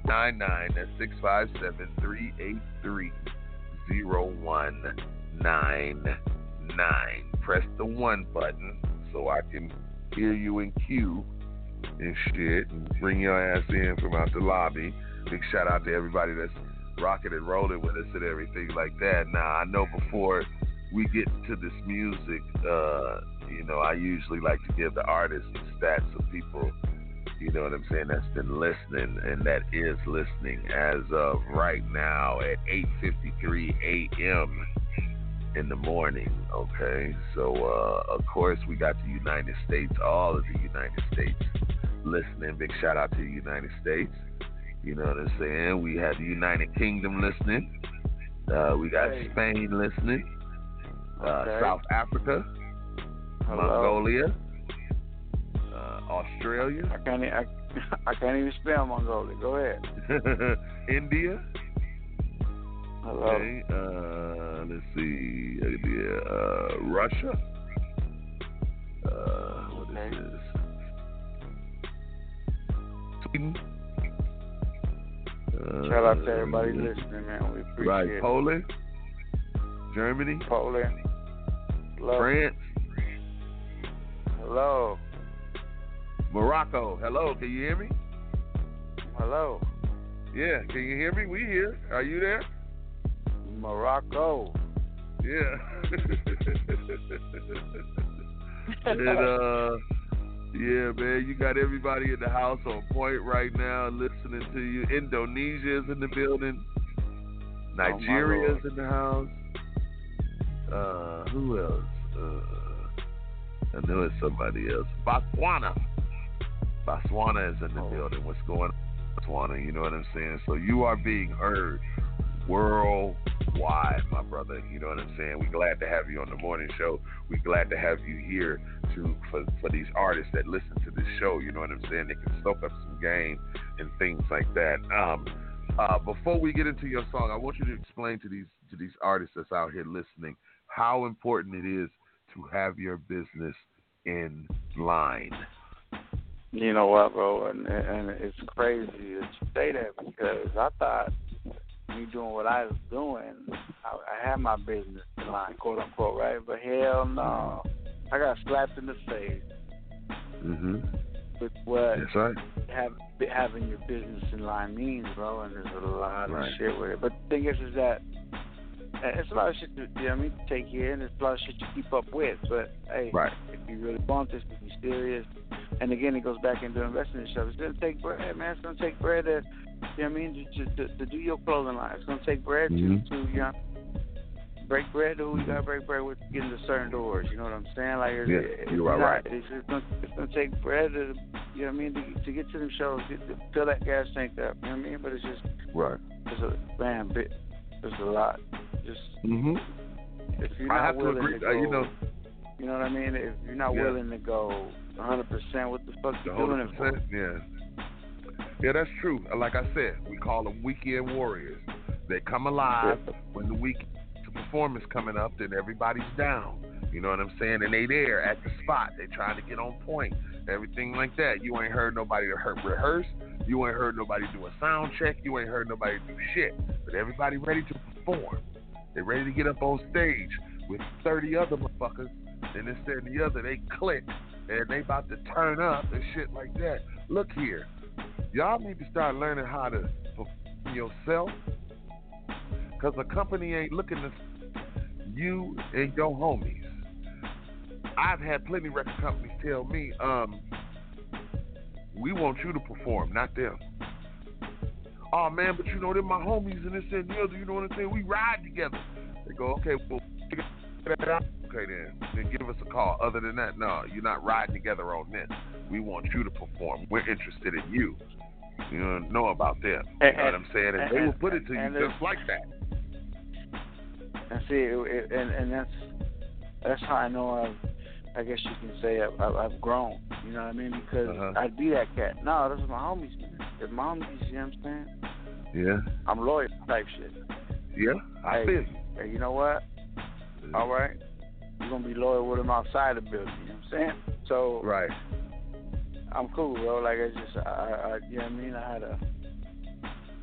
099. That's 657 383 0199. Press the one button so I can hear you in queue and shit and bring your ass in from out the lobby. Big shout out to everybody that's rocking and rolling with us and everything like that. Now, I know before we get to this music, uh, you know, I usually like to give the artists the stats of people, you know what I'm saying, that's been listening and that is listening as of right now at 8.53 a.m. in the morning, okay? So, uh, of course, we got the United States, all of the United States listening. Big shout out to the United States. You know what I'm saying? We have the United Kingdom listening. Uh, we got Hey. Spain listening. Uh, Okay. South Africa, Hello. Mongolia, uh, Australia, I can't. I, I can't even spell Mongolia. Go ahead. India. Hello. Okay. Uh, let's see. India, uh, Russia. Uh, what is this? Sweden. Shout out to everybody listening, man. We appreciate Right, it. Poland, Germany, Poland. Hello. France, Hello. Morocco. Hello, can you hear me? Hello. Yeah, can you hear me? We here. Are you there? Morocco. Yeah. and uh yeah, man, you got everybody in the house on point right now listening to you. Indonesia's in the building. Nigeria's in the house. Uh who else? Uh I know it's somebody else. Botswana. Botswana is in the Oh. building. What's going on? Botswana, you know what I'm saying? So you are being heard worldwide, my brother. You know what I'm saying? We're glad to have you on the morning show. We're glad to have you here to for, for these artists that listen to this show. You know what I'm saying? They can soak up some game and things like that. Um, uh, before we get into your song, I want you to explain to these to these artists that's out here listening how important it is to have your business in line. You know what, bro? And, and it's crazy that you say that because I thought me doing what I was doing, I, I had my business in line, quote unquote, right? But hell no, I got slapped in the face Mm-hmm. with what That's right. have, having your business in line means, bro. And there's a lot Right. of shit with it. But the thing is, is that it's a lot of shit to, you know what I mean, to take in. It's a lot of shit to keep up with. But hey, Right. if you really want this to be serious, and again, it goes back into investing in stuff. It's gonna take bread, man. It's gonna take bread to, you know what I mean, to, to, to, to do your clothing line. It's gonna take bread Mhm. to, to, you know, break bread to who you gotta break bread with to get into certain doors. You know what I'm saying? Like, it's, Yeah, it's you are right. It's, it's, gonna, it's gonna take bread to, you know what I mean, to, to get to them shows, get to fill that gas tank up. You know what I mean? But it's just, Right. it's a man, bit, there's a lot. Just Mm-hmm. if you're I not have to willing agree. to uh, go, you know, you know what I mean? If you're not Yeah. willing to go 100, percent what the fuck the you doing hundred it for? Yeah. Yeah, that's true. Like I said, we call them weekend warriors. They come alive when the week the performance coming up. Then everybody's down. You know what I'm saying? And they there at the spot. They trying to get on point. Everything like that. You ain't heard nobody re- rehearse. You ain't heard nobody do a sound check. You ain't heard nobody do shit. But everybody ready to perform. They ready to get up on stage with 30 other motherfuckers. And this, and the other. They click and they about to turn up and shit like that. Look here, y'all need to start learning how to perform yourself, cause the company ain't looking to you and your homies. I've had plenty record companies tell me, um, we want you to perform, not them. Oh man, but you know they're my homies and this and the other. You know what I'm saying? We ride together. They go, okay, well, figure that out. Okay then, then give us a call. Other than that, no, you're not riding together on this. We want you to perform. We're interested in you. You know, know about them. You know what I'm saying? And, they will put it to you just like that. And see, and and that's that's how I know I've. I guess you can say I've, I've, I've grown. You know what I mean? Because Uh-huh. I'd be that cat. No, those are my homies. They're my homies. You know what I'm saying? Yeah, I'm loyal type shit. yeah, I Hey. feel you. Hey, you know what? All right, you're gonna be loyal with them outside the building. You know what I'm saying? So Right. I'm cool, bro. Like I just, I, I, you know what I mean? I had to,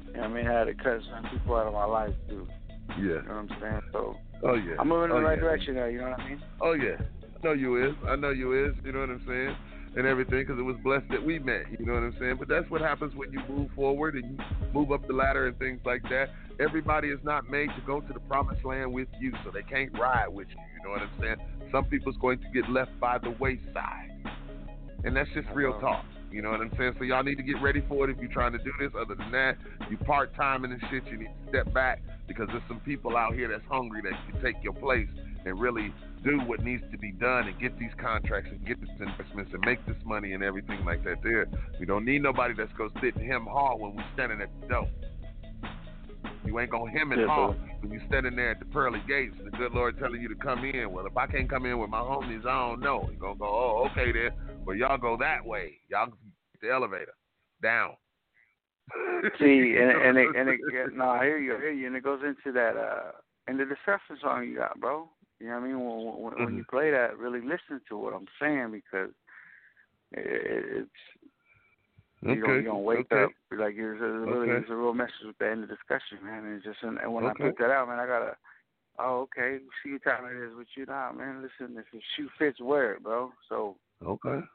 you know what I mean? I had to cut some people out of my life too. Yeah. You know what I'm saying? So Oh yeah. I'm moving in oh, the right yeah. direction now. You know what I mean? Oh yeah. I know you is. I know you is. You know what I'm saying? And everything, because it was blessed that we met. You know what I'm saying? But that's what happens when you move forward and you move up the ladder and things like that. Everybody is not made to go to the promised land with you, so they can't ride with you. You know what I'm saying? Some people's going to get left by the wayside, and that's just real uh-huh. talk. You know what I'm saying? So y'all need to get ready for it if you're trying to do this. Other than that, you part timing and this shit. You need to step back because there's some people out here that's hungry that can take your place and really do what needs to be done and get these contracts and get these investments and make this money and everything like that. There, we don't need nobody that's gonna sit and hem haw when we're standing at the door. You ain't gonna hem and Yeah, haw when you're standing there at the pearly gates and the good Lord telling you to come in. Well, if I can't come in with my homies, I don't know. You gonna go, oh, okay then. Well, y'all go that way. Y'all get the elevator down. See, and and it, and it, no, I hear you, I hear you, and it goes into that uh, in the discussion song you got, bro. You know what I mean? When when, when you mm-hmm. play that, really listen to what I'm saying because it, it's okay. you don't you don't wake okay. up like there's a really Okay. there's a real message with the end of the discussion, man. And it's just and, when Okay. I put that out, man, I gotta. Oh, okay. See what time it is with you now, man. Listen, if the shoe fits, wear it, bro. So. Okay.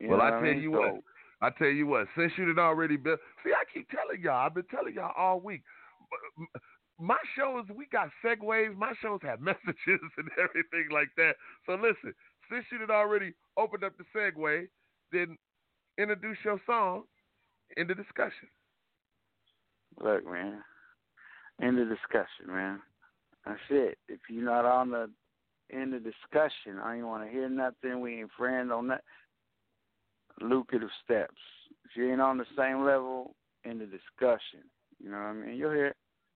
Well, I tell mean? you So- what. I tell you what, since you did already built, see, I keep telling y'all. I've been telling y'all all week. My shows, we got segues. My shows have messages and everything like that. So listen, since you had already opened up the segue, then introduce your song in the discussion. Look, man. In the discussion, man. That's it. If you're not on the in the discussion, I ain't want to hear nothing. We ain't friends on that. Lucrative steps. If you ain't on the same level in the discussion, you know what I mean. You'll hear it.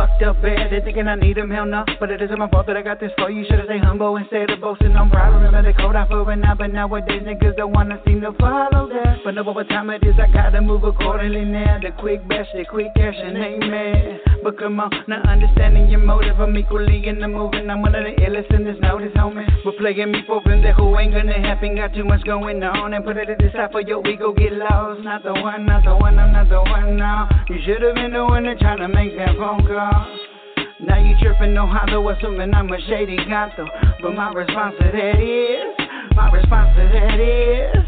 fucked up bad. They thinking I need them, hell no. But it isn't my fault that I got this for you. Should've stay humble instead of boasting. I'm proud. Remember the code I for it now, but nowadays niggas don't wanna seem to follow that. But no know what time it is, I gotta move accordingly now. The quick bash, the quick cash, and amen. But come on, not understanding your motive. I'm equally in the movement. I'm one of the illest in this notice, homie. But playing me for that who ain't gonna happen. Got too much going on and put it at the side for your ego get lost. Not the one, not the one, I'm not the one now. You should've been the one that trying to make that phone call. Now you tripping on how though assuming I'm a shady gato. But my response to that is, my response to that is.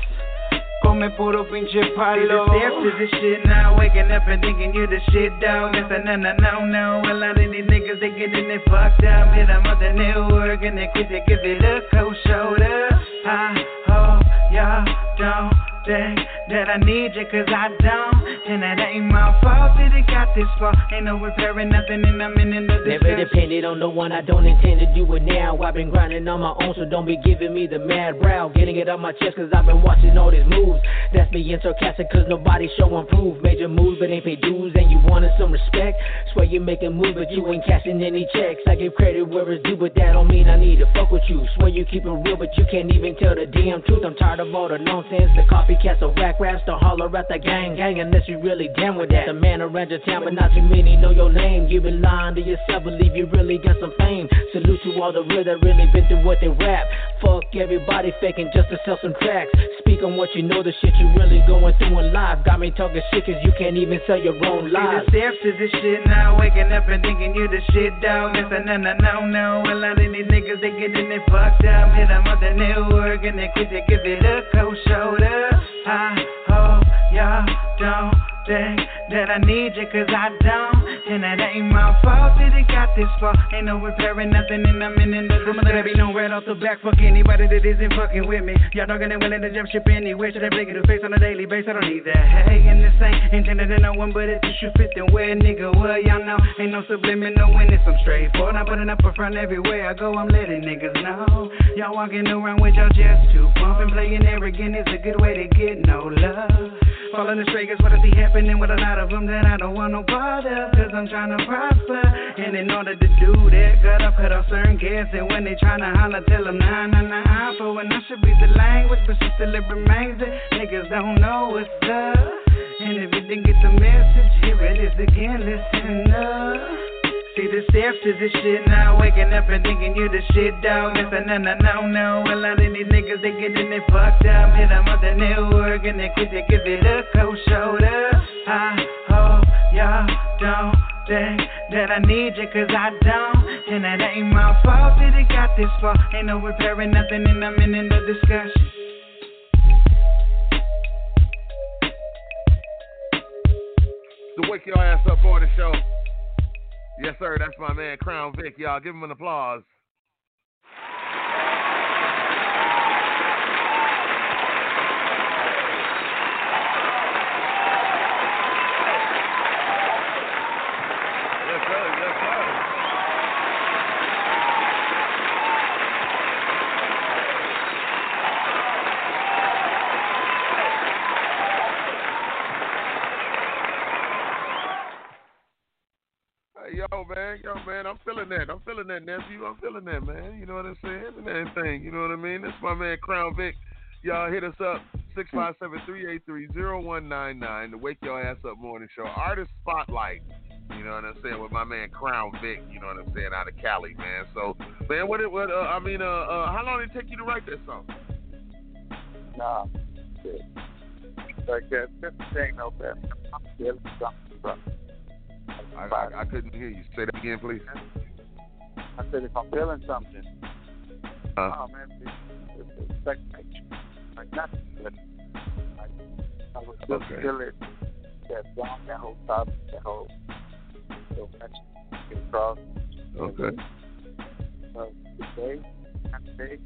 Come puro pinche palo. See the steps to this shit now, waking up and thinking you the shit, dog. It's a no, no, no, no. A lot of these niggas, they getting it fucked up. Hit them on the network and they quit to give it a cold shoulder. I hope y'all don't that I need you, cause I don't. And that ain't my fault that it got this far. Ain't no repairing nothing, and I'm in the Never depended on no one, I don't intend to do it now. I've been grinding on my own, so don't be giving me the mad brow. Getting it on my chest, cause I've been watching all these moves. That's being sarcastic, cause nobody showing proof. Major moves, but ain't pay dues, and you wanted some respect. Swear you making moves, but you ain't cashing any checks. I give credit where it's due, but that don't mean I need to fuck with you. Swear you keep it real, but you can't even tell the damn truth. I'm tired of all the nonsense, the copycats, the whack raps, the holler at the gang gang, unless you really down with that. The man around your town, but not too many know your name. You been lying to yourself, believe you really got some fame. Salute to all the real that really been through what they rap. Fuck everybody faking just to sell some tracks. Speak on what you know, the shit you really going through in life. Got me talking shit cause you can't even sell your own life. See the steps to this shit now, waking up and thinking you the shit, dog. It's a no, no, no, no. A lot of these niggas, they getting it fucked up. Hit them on the network and they quit to give it a cold shoulder. I Oh, hope y'all don't think that I need you, cause I don't. And that ain't my fault that it got this far. Ain't no repairing nothing, and I'm in the I'ma let it be known right off the back. Fuck anybody that isn't fucking with me. Y'all talking and willing to jump ship anywhere. Should I break it to face on a daily basis? I don't need that. Hey, and this ain't intended to no one, but if you should fit, then where, nigga? Well, y'all know. Ain't no subliminal when it's some straightforward. I'm putting up a front everywhere I go. I'm letting niggas know. Y'all walking around with your chest too pumping, playing arrogant is a good way to get no love. Falling astray is what I see happening with a lot of them that I don't want no of. Cause I'm trying to prosper. And in order to do that, gotta cut off certain gas. And when they tryna holler, tell them nah, nah, nah. For when I should be the language, but she still it remains that niggas don't know what's up. And if you didn't get the message, here it is again, listen up. See the steps to this shit now, waking up and thinking you the shit, dog. It's a no, no, no. A lot of these niggas, they getting it fucked up. Hit them on the network and they quit to give it a cold shoulder. I hope y'all don't think that I need you, cause I don't. And that ain't my fault that it got this far. Ain't no repairing nothing, and I'm in the discussion. The Wake Your Ass Up Morning Show. Yes, sir. That's my man, Krown Vic. Y'all give him an applause. Yes, sir. Yes, sir. Hey, man, yo, man, I'm feeling that. I'm feeling that, nephew. I'm feeling that, man. You know what I'm saying? And everything. You know what I mean? That's my man, Krown Vic. Y'all hit us up, 657-383-0199, the Wake Your Ass Up Morning Show. Artist Spotlight. You know what I'm saying? With my man, Krown Vic. You know what I'm saying? Out of Cali, man. So Man, what what uh, I mean, uh, uh, how long did it take you to write that song? Nah, shit. Like that, this thing no better. I'm feeling something. I, I, I couldn't hear you. Say that again, please. I said if I'm feeling something, Uh, oh man, it's, it's, it's second. Like nothing. But, like, I was just Okay. feeling that song, that whole topic, that whole so much across. okay. Uh, today, today.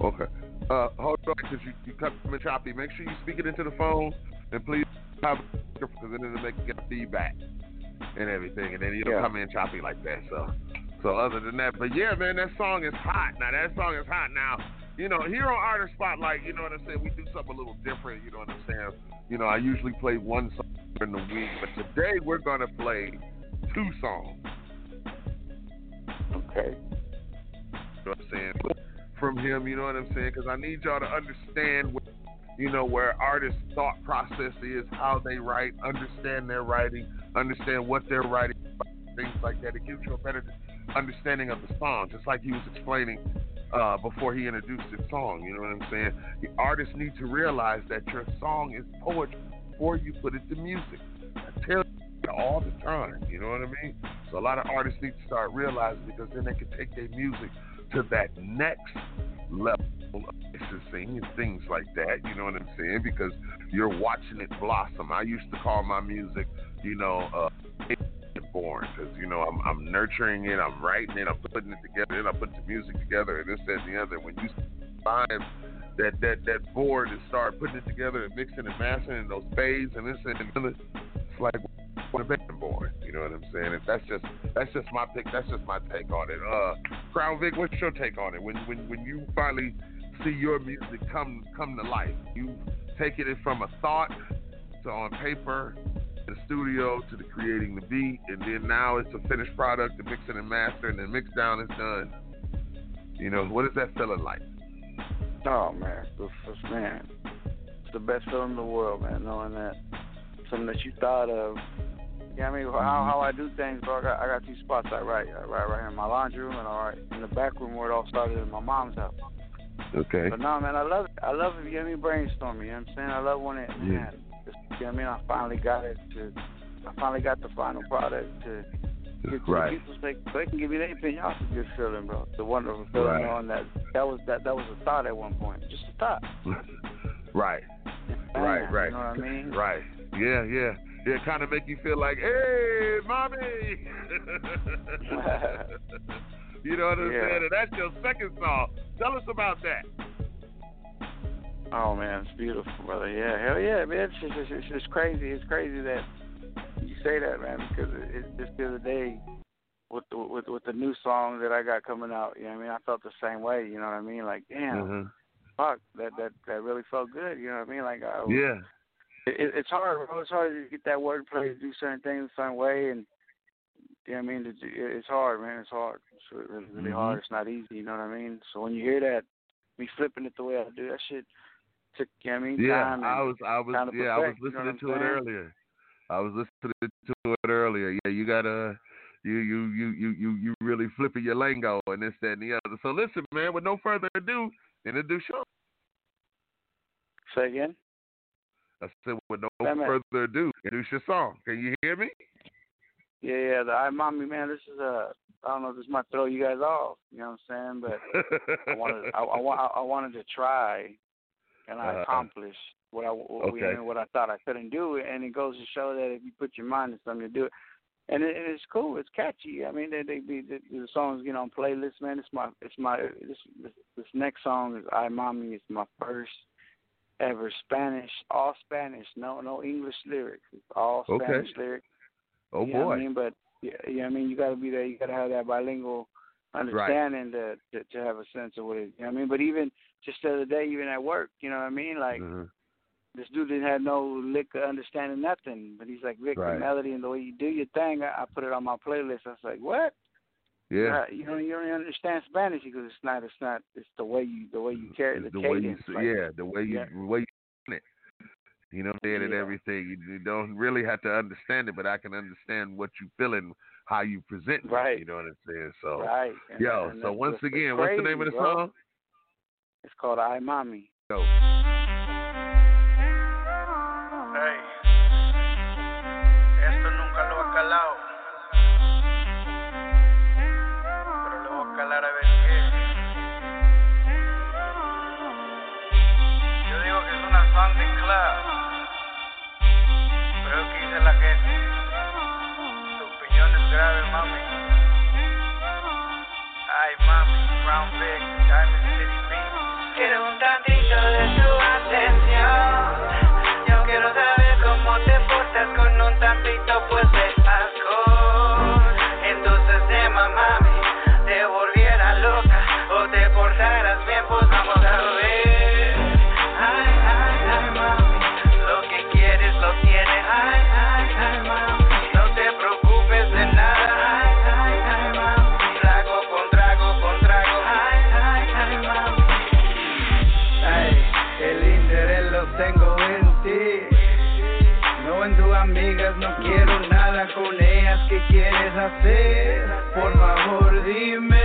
Okay. Uh, hold on, because you, you cut me choppy. Make sure you speak it into the phone, and please have because then it'll make get feedback and everything, and then you don't Yeah. come in choppy like that. So, so other than that, but yeah, man, that song is hot. Now that song is hot. Now, you know, here on Artist Spotlight, you know what I'm saying. We do something a little different. You know what I'm saying. You know, I usually play one song during the week, but today we're gonna play two songs. Okay. You know what I'm saying? From him, you know what I'm saying? Because I need y'all to understand, what, you know, where artists' thought process is, how they write, understand their writing, understand what they're writing, things like that. It gives you a better understanding of the song, just like he was explaining uh, before he introduced his song. You know what I'm saying? The artists need to realize that your song is poetry before you put it to music. I tell you all the time. You know what I mean? So a lot of artists need to start realizing because then they can take their music to that next level of licensing and things like that. You know what I'm saying? Because you're watching it blossom. I used to call my music, you know, uh, born because you know I'm I'm nurturing it, I'm writing it, I'm putting it together, and I put the music together, and this, and the other. When you find that that that board and start putting it together and mixing and mastering and those fades and this and the other, it's like when a baby born. You know what I'm saying? And that's just that's just my pick. That's just my take on it. Uh, Krown Vic, what's your take on it? When when when you finally see your music come come to life, you taking it from a thought to on paper, the studio to the creating the beat, and then now it's a finished product, the mixing and mastering, and the mix down is done. You know, what is that feeling like? Oh man, first man, it's the best feeling in the world, man. Knowing that something that you thought of. Yeah, I mean how how I do things, bro. I got I got two spots I write. I write right here in my laundry room and I write in the back room where it all started in my mom's house. Okay. But no, man, I love it. I love it. You know me Brainstorming. You know what I'm saying? I love when it, Yeah. man. Just, you know what I mean? I finally got it to. I finally got the final product to get to Right. people so they, so they can give you their opinion. That's a good feeling, bro. The wonderful feeling Right. knowing that that was that that was a thought at one point, just a thought. right. Right, right. You know what I mean? Right. Yeah, yeah. Yeah, kind of make you feel like, hey, mommy. you know what I'm Yeah. saying? And that's your second song. Tell us about that. Oh man, it's beautiful, brother. Yeah, hell yeah, man. It's just, it's, just crazy. It's crazy that you say that, man, because it, it's just the other day with the, with with the new song that I got coming out. You know what I mean? I felt the same way. You know what I mean? Like, damn, Mhm. fuck, that that that really felt good. You know what I mean? Like, I, Yeah. it, it's hard, bro. It's hard to get that wordplay to do certain things a certain way, and what I mean. It, it's hard, man. It's hard. It's really, really Mhm. hard. It's not easy. You know what I mean? So when you hear that, me flipping it the way I do, that shit took. You know what I mean? Yeah, time I was, I was, yeah, I was perfect, you know listening to it earlier. I was listening to it earlier. Yeah, you gotta, you, you, you, you, you, you really flipping your lingo and this, that, and the other. So listen, man. With no further ado, introduce your. Say again? I said, with no further ado, introduce your song. Can you hear me? Yeah, yeah. The I mommy man. This is a. I don't know. This might throw you guys off. You know what I'm saying? But I wanted, I, I, I wanted to try, and I Uh-huh. accomplished what I, what, Okay. what I thought I couldn't do. And it goes to show that if you put your mind to something, you do it. And it, it's cool. It's catchy. I mean, they they be the, the songs get on playlists, man. It's my it's my this this, this next song is I mommy. It's my first ever Spanish, all Spanish, no no English lyrics. It's all Okay. Spanish lyrics. Oh You know boy. what I mean? But yeah, you know I mean? You got to be there. You got to have that bilingual understanding to, to to have a sense of what it. You know what I mean? But even just the other day, even at work, you know what I mean? Like Mhm. this dude didn't have no lick of understanding nothing. But he's like, Vic, Right. the melody and the way you do your thing, I, I put it on my playlist. I was like, what? Yeah. You don't you don't even understand Spanish because it's not it's not it's the way you the way you carry the, the way you, cadence. like, yeah, the way you, yeah. the way you. You know, saying and Yeah. everything. You, you don't really have to understand it, but I can understand what you feeling, how you present. it, Right. You know what I'm saying? So, Right. And- yo. and so once what's again, what's the name of the bro. song? It's called I Mommy. Yo. Ey, esto nunca lo he calado. Pero le voy a calar a ver qué. Yo digo que es una Sunday Club. Es que dice la gente. Tu opinión es grave, mami. Ay, mami, Brown Big, Diamond City Beat. Quiero un tantito de tu atención. Yo quiero saber cómo te portas con un tantito pues de hacer? Por favor, dime.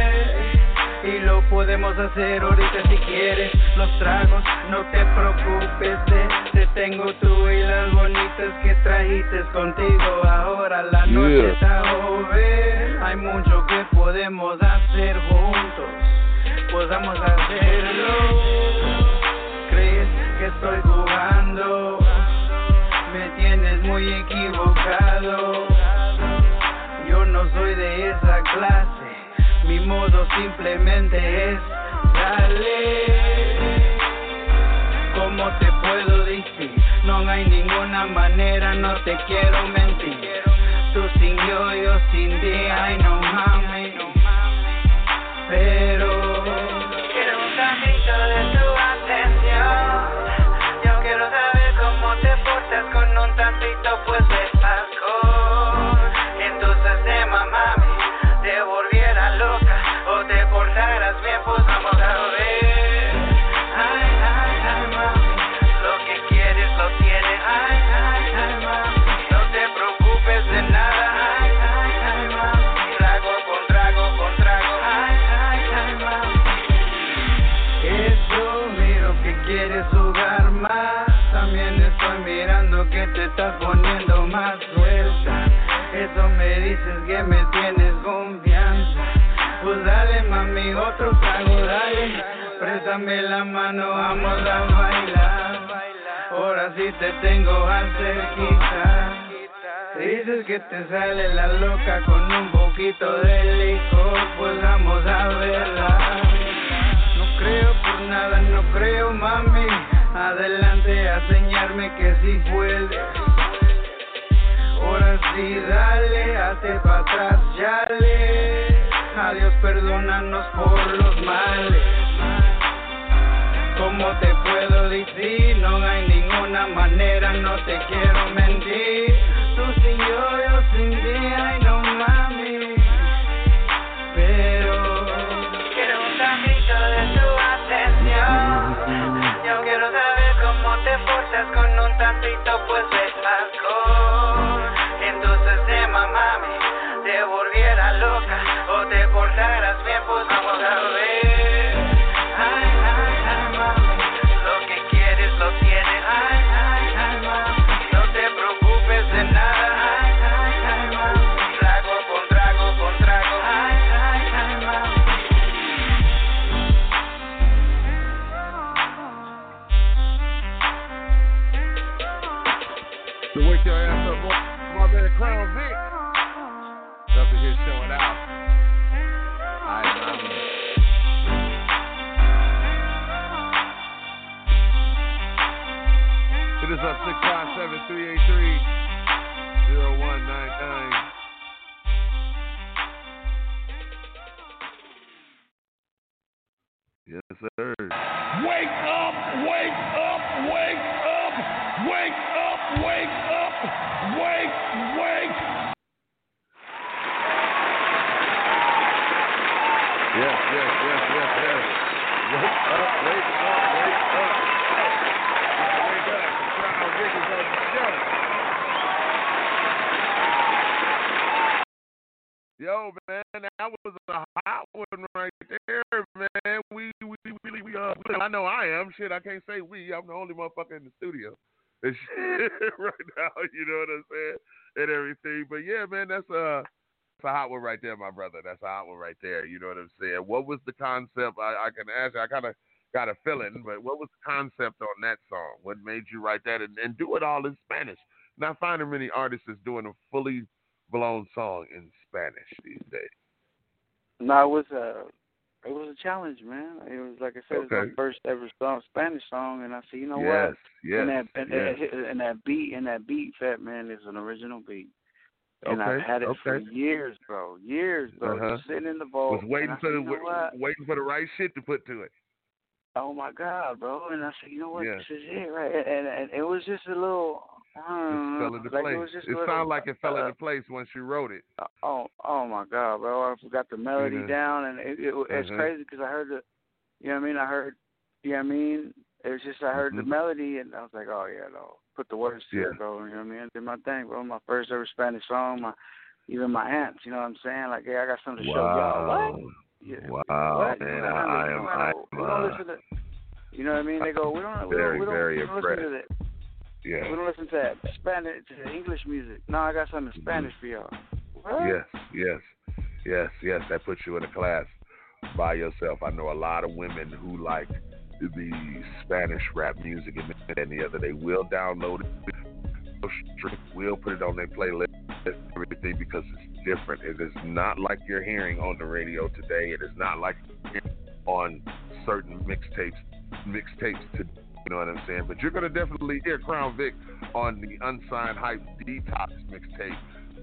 Y lo podemos hacer ahorita si quieres. Los tragos, no te preocupes. Te, te tengo tú y las bonitas que trajiste contigo. Ahora la noche Yeah. está joven. Hay mucho que podemos hacer juntos. Podamos hacerlo. ¿Crees que estoy jugando? Me tienes muy equivocado. Soy de esa clase. Mi modo simplemente es dale. ¿Cómo te puedo decir? No hay ninguna manera, no te quiero mentir. Tú sin yo, yo sin ti, ay no mami. Pero Quiero un tantito de tu atención. Yo quiero saber cómo te portas con un tantito pues dices que me tienes confianza. Pues dale mami otro trago, dale. Préstame la mano, vamos a bailar. Ahora sí te tengo cerquita. Dices que te sale la loca con un poquito de licor, pues vamos a verla. No creo por nada, no creo mami. Adelante a enseñarme que si puedes. Sí, dale, hazte para atrás, yale. Adiós, perdónanos por los males. ¿Cómo te puedo decir? No hay ninguna manera, no te quiero mentir. Tú sin yo, yo sin ti, ay no mami. Pero Quiero un tantito de tu atención. Yo quiero saber cómo te portas con un tantito pues de alcohol. Tema mami, te volviera loca o te portaras bien pues vamos a ver. Us up 657 383 0199. Yes, sir. Yo, man, that was a hot one right there, man. We, we, we, we, uh, I know I am. Shit, I can't say we. I'm the only motherfucker in the studio. And shit, right now, you know what I'm saying, and everything. But yeah, man, that's uh, that's a hot one right there, my brother. That's a hot one right there. You know what I'm saying? What was the concept? I, I can ask. I kind of got a feeling, but what was the concept on that song? What made you write that and, and do it all in Spanish? Not finding many artists that's doing a fully blown song in Spanish these days. No, it was a it was a challenge, man. It was like I said, Okay. it was my first ever song, Spanish song, and I said, you know yes, what? yes, and that and, yes. that and that beat and that beat, Fat Man, is an original beat. And Okay, I've had it for years, bro. Years, bro. Uh-huh. Just sitting in the vault. was waiting for the waiting for the right shit to put to it. Oh my God, bro! And I said, you know what? Yeah. This is it, right? And, and it was just a little. It fell Uh, into like place. it was just a it sounded like it fell uh, into place when she wrote it. Oh, oh my God, bro! I forgot the melody down, and it, it, it's Mhm. crazy because I heard the, you know what I mean? I heard, you know what I mean? It was just I heard the Mhm. melody, and I was like, oh yeah, no, put the words to Yeah. it, bro. You know what I mean? I did my thing, bro. My first ever Spanish song. My, even my aunts, you know what I'm saying? Like, yeah, I got something to show y'all. What? Yeah. Wow, what? man, You know, I we am, I am, uh, to. You know what I mean? They go, we don't, we Very, don't, we don't, very we don't listen to that. Yeah, We don't listen to that Spanish, to the English music. No, I got something in Spanish for y'all. What? yes, yes, yes, yes. That puts you in a class by yourself. I know a lot of women who like the Spanish rap music and the other. They will download it, will put it on their playlist, everything because it's different. It is not like you're hearing on the radio today. It is not like on certain mixtapes, mixtapes to. You know what I'm saying? But you're gonna definitely hear Krown Vic on the Unsigned Hype Detox mixtape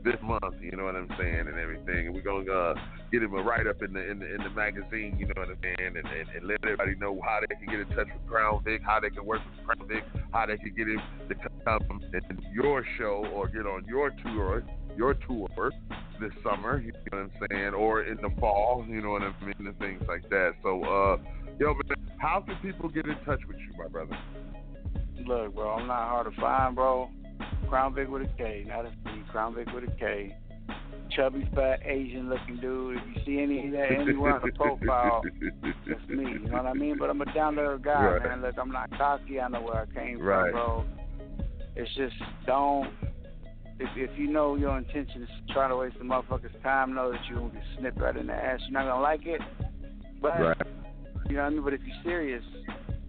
this month. You know what I'm saying, and everything. And we're gonna uh, get him a write up in the in the in the magazine. You know what I'm saying, and, and, and let everybody know how they can get in touch with Krown Vic, how they can work with Krown Vic, how they can get him to come in your show or get on your tour, your tour this summer. You know what I'm saying, or in the fall. You know what I mean, and things like that. So, uh, yo, man, how can people get in touch with you, my brother? Look, bro, I'm not hard to find, bro. Krown Vic with a K, not a C. Krown Vic with a K. Chubby, fat, Asian looking dude. If you see any of that anywhere on the profile, that's me. You know what I mean? But I'm a down to earth guy, Right. man. Look, I'm not cocky. I know where I came Right. from, bro. It's just don't. If if you know your intention is to try to waste the motherfucker's time, know that you're gonna get snipped right in the ass. You're not gonna like it, but Right. You know what I mean? But if you're serious,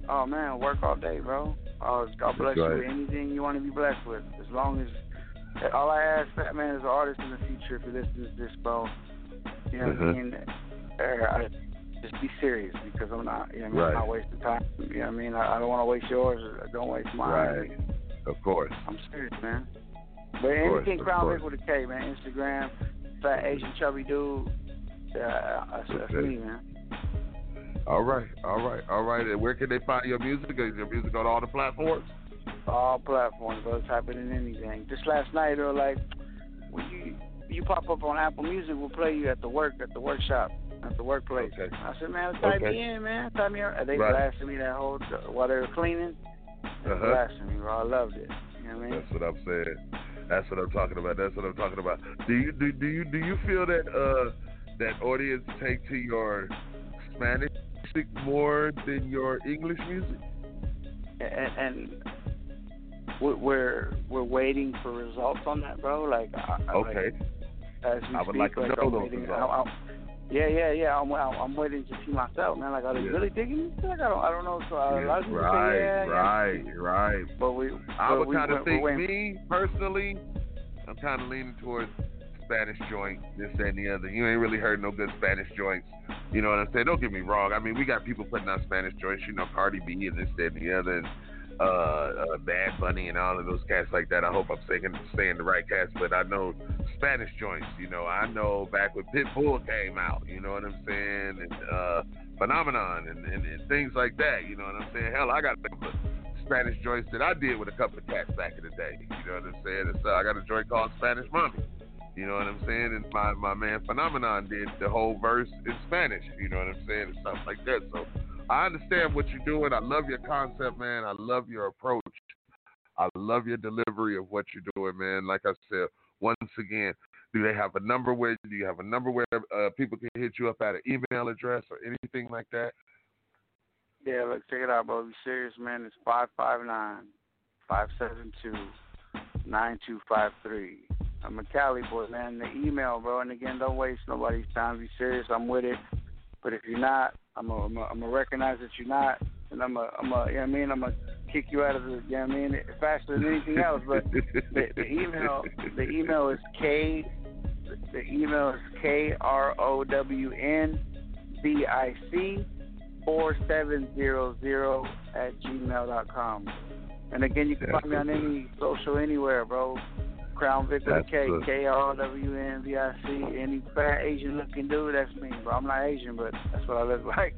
oh man, work all day, bro. Oh, God bless you with anything you want to be blessed with. As long as all I ask, Fat Man, as an artist in the future, if you listen to this, bro, you know what I Mhm. mean? Uh, I, just be serious because I'm not, you know, I mean? I'm Right. not wasting time. You know what I mean? I, I don't want to waste yours. Or don't waste mine. Right. Of course. I'm serious, man. But Of course, anything Krown. Vic with a K, man. Instagram, fat Asian chubby dude. Yeah, that's, that's me, man. All right, all right, all right. And where can they find your music? Is your music on all the platforms? all platforms, bro. Type it in anything. Just last night, they were like, when you you pop up on Apple Music, we'll play you at the work at the workshop at the workplace. Okay. I said, man, type Okay. me in, man. Type me in. They Right. blasted me that whole while they were cleaning. They Uh-huh. blasted me, bro. I loved it. You know what I mean? That's what I'm saying. That's what I'm talking about. That's what I'm talking about. Do you do, do you do you feel that uh that audience take to your Spanish music more than your English music? and, and we're- we're waiting for results on that, bro. Like, I, I- like, Okay. as we I would speak, like to like, know I'm those waiting, results. I, I, yeah, yeah, yeah. I'm, I'm waiting to see myself, man. Like, are they Yeah. really digging this? Like, I don't I don't know. So uh, a lot of people right, say yeah, yeah. right, right. But we, I but would kind of think me personally. I'm kind of leaning towards Spanish joint, this that, and the other. You ain't really heard no good Spanish joints. You know what I'm saying? Don't get me wrong. I mean, we got people putting out Spanish joints. You know, Cardi B and this that, and the other. And, uh, uh, Bad Bunny and all of those cats like that. I hope I'm saying saying the right cats, but I know Spanish joints. You know, I know back when Pitbull came out. You know what I'm saying? And uh, Phenomenon and, and, and things like that. You know what I'm saying? Hell, I got Spanish joints that I did with a couple of cats back in the day. You know what I'm saying? Uh, I got a joint called Spanish Mommy. You know what I'm saying? And my, my man Phenomenon did the whole verse in Spanish. You know what I'm saying? And stuff like that. So I understand what you're doing. I love your concept, man. I love your approach. I love your delivery of what you're doing, man. Like I said, once again, Do they have a number where do you have a number where uh, people can hit you up at an email address or anything like that? Yeah, look, check it out, bro. Be serious, man. It's five five nine five seven two nine two five three. I'm a Cali boy, man. The email, bro. And again, don't waste nobody's time. Be serious. I'm with it. But if you're not, I'm a, I'm a, I'm a recognize that you're not, and I'm a, I'm a, you know what I mean? I'm gonna kick you out of the, you know what I mean? Faster than anything else. But the, the email, the email is K, the email is K R O W N B I C four seven zero zero at gmail dot com. And again, you can find me on any social anywhere, bro. Krown Vic with a K, That's K R W N V I C. Any fat Asian looking dude, that's me, bro. I'm not Asian, but that's what I look like.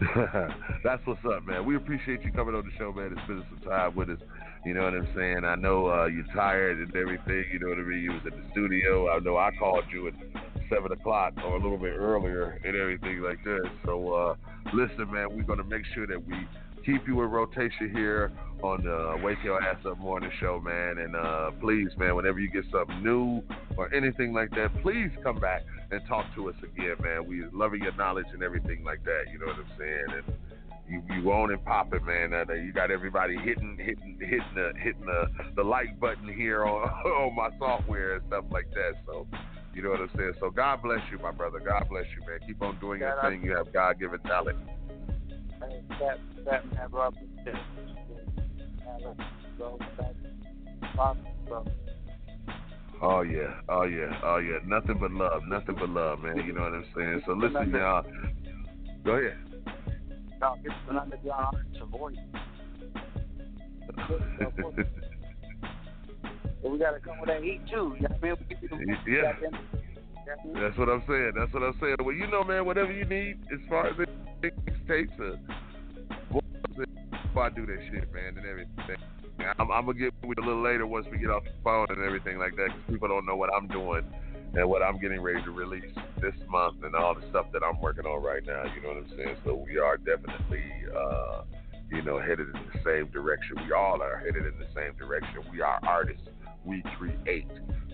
That's what's up, man. We appreciate you coming on the show, man, and spending some time with us. You know what I'm saying? I know uh, you're tired and everything. You know what I mean? You was at the studio. I know I called you at seven o'clock or a little bit earlier and everything like that. So uh, listen, man, we're gonna make sure that we keep you in rotation here on the Wake Your Ass Up Morning Show, man. And uh, please, man, whenever you get something new or anything like that, please come back and talk to us again, man. We loving your knowledge and everything like that. You know what I'm saying? And you you own and popping, man. Uh, you got everybody hitting hitting hitting the hitting the, the like button here on on my software and stuff like that. So. You know what I'm saying? So God bless you, my brother. God bless you, man. Keep on doing your God, I- thing. You have God given talent. Bro. Oh yeah, oh yeah, oh yeah. Nothing but love, nothing but love, man. You know what I'm saying? So listen, y'all. Go ahead. No, it's an underground voice. We gotta come with that heat too. You know what I mean? We give you the- Yeah. That's what I'm saying. That's what I'm saying. Well, you know, man, whatever you need as far as tapes or voices, I do that shit, man, and everything. I'm, I'm gonna get with a little later once we get off the phone and everything like that, because people don't know what I'm doing and what I'm getting ready to release this month and all the stuff that I'm working on right now. You know what I'm saying? So we are definitely, uh, you know, headed in the same direction. We all are headed in the same direction. We are artists. We create.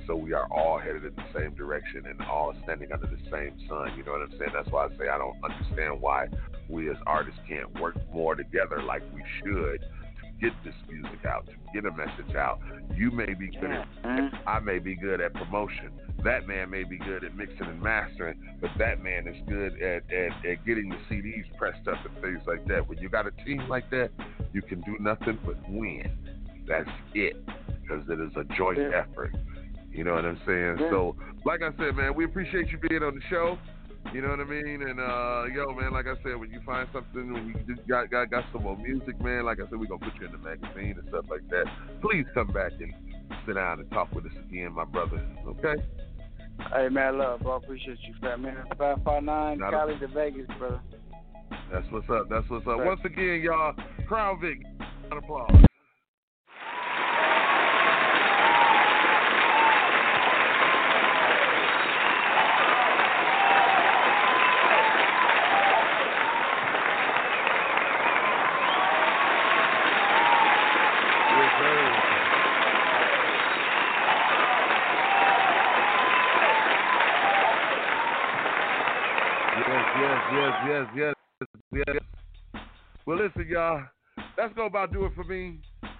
So we are all headed in the same direction and all standing under the same sun. You know what I'm saying? That's why I say I don't understand why we as artists can't work more together like we should to get this music out, to get a message out. You may be good at uh-huh. I may be good at promotion. That man may be good at mixing and mastering, but that man is good at, at, at getting the CDs pressed up and things like that. When you got a team like that, you can do nothing but win. That's it, because it is a joint Yeah. effort. You know what I'm saying? Yeah. So, like I said, man, we appreciate you being on the show. You know what I mean? And uh, yo, man, like I said, when you find something, when you just got got got some more music, man, like I said, we're gonna put you in the magazine and stuff like that. Please come back and sit down and talk with us again, my brother. Okay? Hey man, love, bro. Appreciate you, fat man. Five five nine, Not a- Cali to Vegas, brother. That's what's up. That's what's up. Once again, y'all, Krown Vic, applause. Yes, yes, yes. Well, listen, y'all. That's gonna about do it for me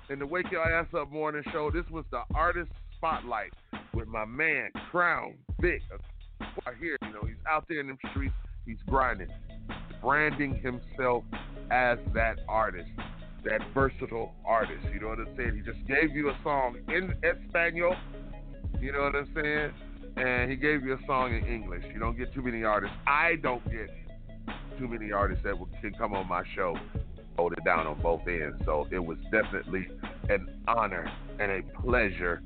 in the Wake Your Ass Up Morning Show. This was the Artist Spotlight with my man Krown Vic. Right here, you know, he's out there in the streets. He's grinding, branding himself as that artist, that versatile artist. You know what I'm saying? He just gave you a song in Espanol. You know what I'm saying? And he gave you a song in English. You don't get too many artists. I don't get too many artists that can come on my show, hold it down on both ends. So it was definitely an honor and a pleasure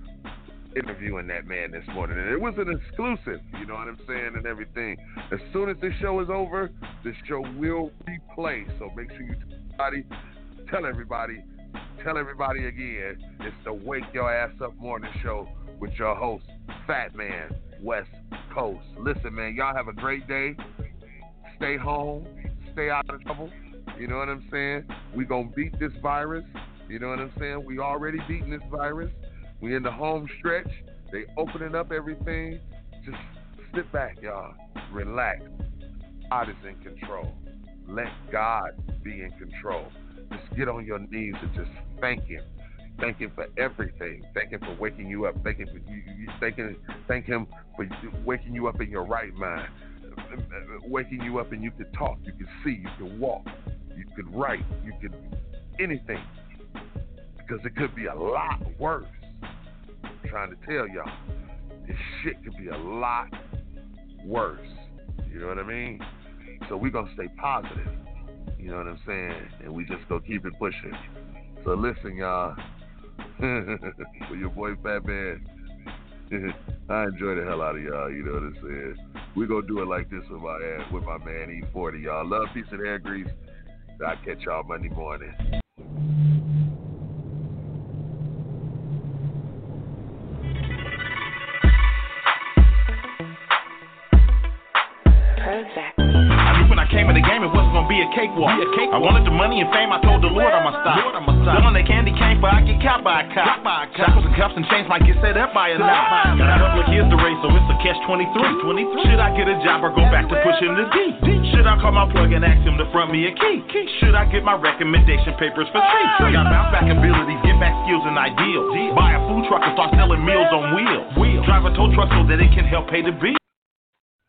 interviewing that man this morning. And it was an exclusive, you know what I'm saying, and everything. As soon as this show is over, the show will replay. So make sure you tell everybody, tell everybody, tell everybody again. It's the Wake Your Ass Up Morning Show with your host, Fat Man, West Coast. Listen, man, y'all have a great day. Stay home. Stay out of trouble. You know what I'm saying? We gonna beat this virus. You know what I'm saying? We already beating this virus. We in the home stretch. They opening up everything. just sit back, y'all. Relax. God is in control. Let God be in control. Just get on your knees and just thank Him. Thank Him for everything. Thank Him for waking you up. Thank Him for you, you thank Him, thank Him for waking you up in your right mind. Waking you up and you could talk, you could see, you could walk, you could write, you could anything. Because it could be a lot worse. I'm trying to tell y'all, this shit could be a lot worse. You know what I mean? So we're gonna stay positive. You know what I'm saying? And we just gonna keep it pushing. So listen, y'all. For your boy Fat Man. Mm-hmm. I enjoy the hell out of y'all, you know what I'm saying? We're gonna do it like this with my uh, with my man E40, y'all. Love, peace, and hair grease. I'll catch y'all Monday morning. I knew when I came in the game it wasn't gonna be a cakewalk. Be a cakewalk. I wanted the money and fame. I told the Lord I'ma stop. Lord, I'ma stop. Then when candy came, but I get caught by a cop. By a cop. Shackles and cuffs and chains might get set up by a knot. Got a couple of kids to raise, so it's a catch 23. 23. Should I get a job or go back to pushing the D? Should I call my plug and ask him to front me a key? Should I get my recommendation papers for free? Ah. Got bounce back abilities, get back skills and ideals. Buy a food truck and start selling meals on wheels. Drive a tow truck so that it can help pay the bill.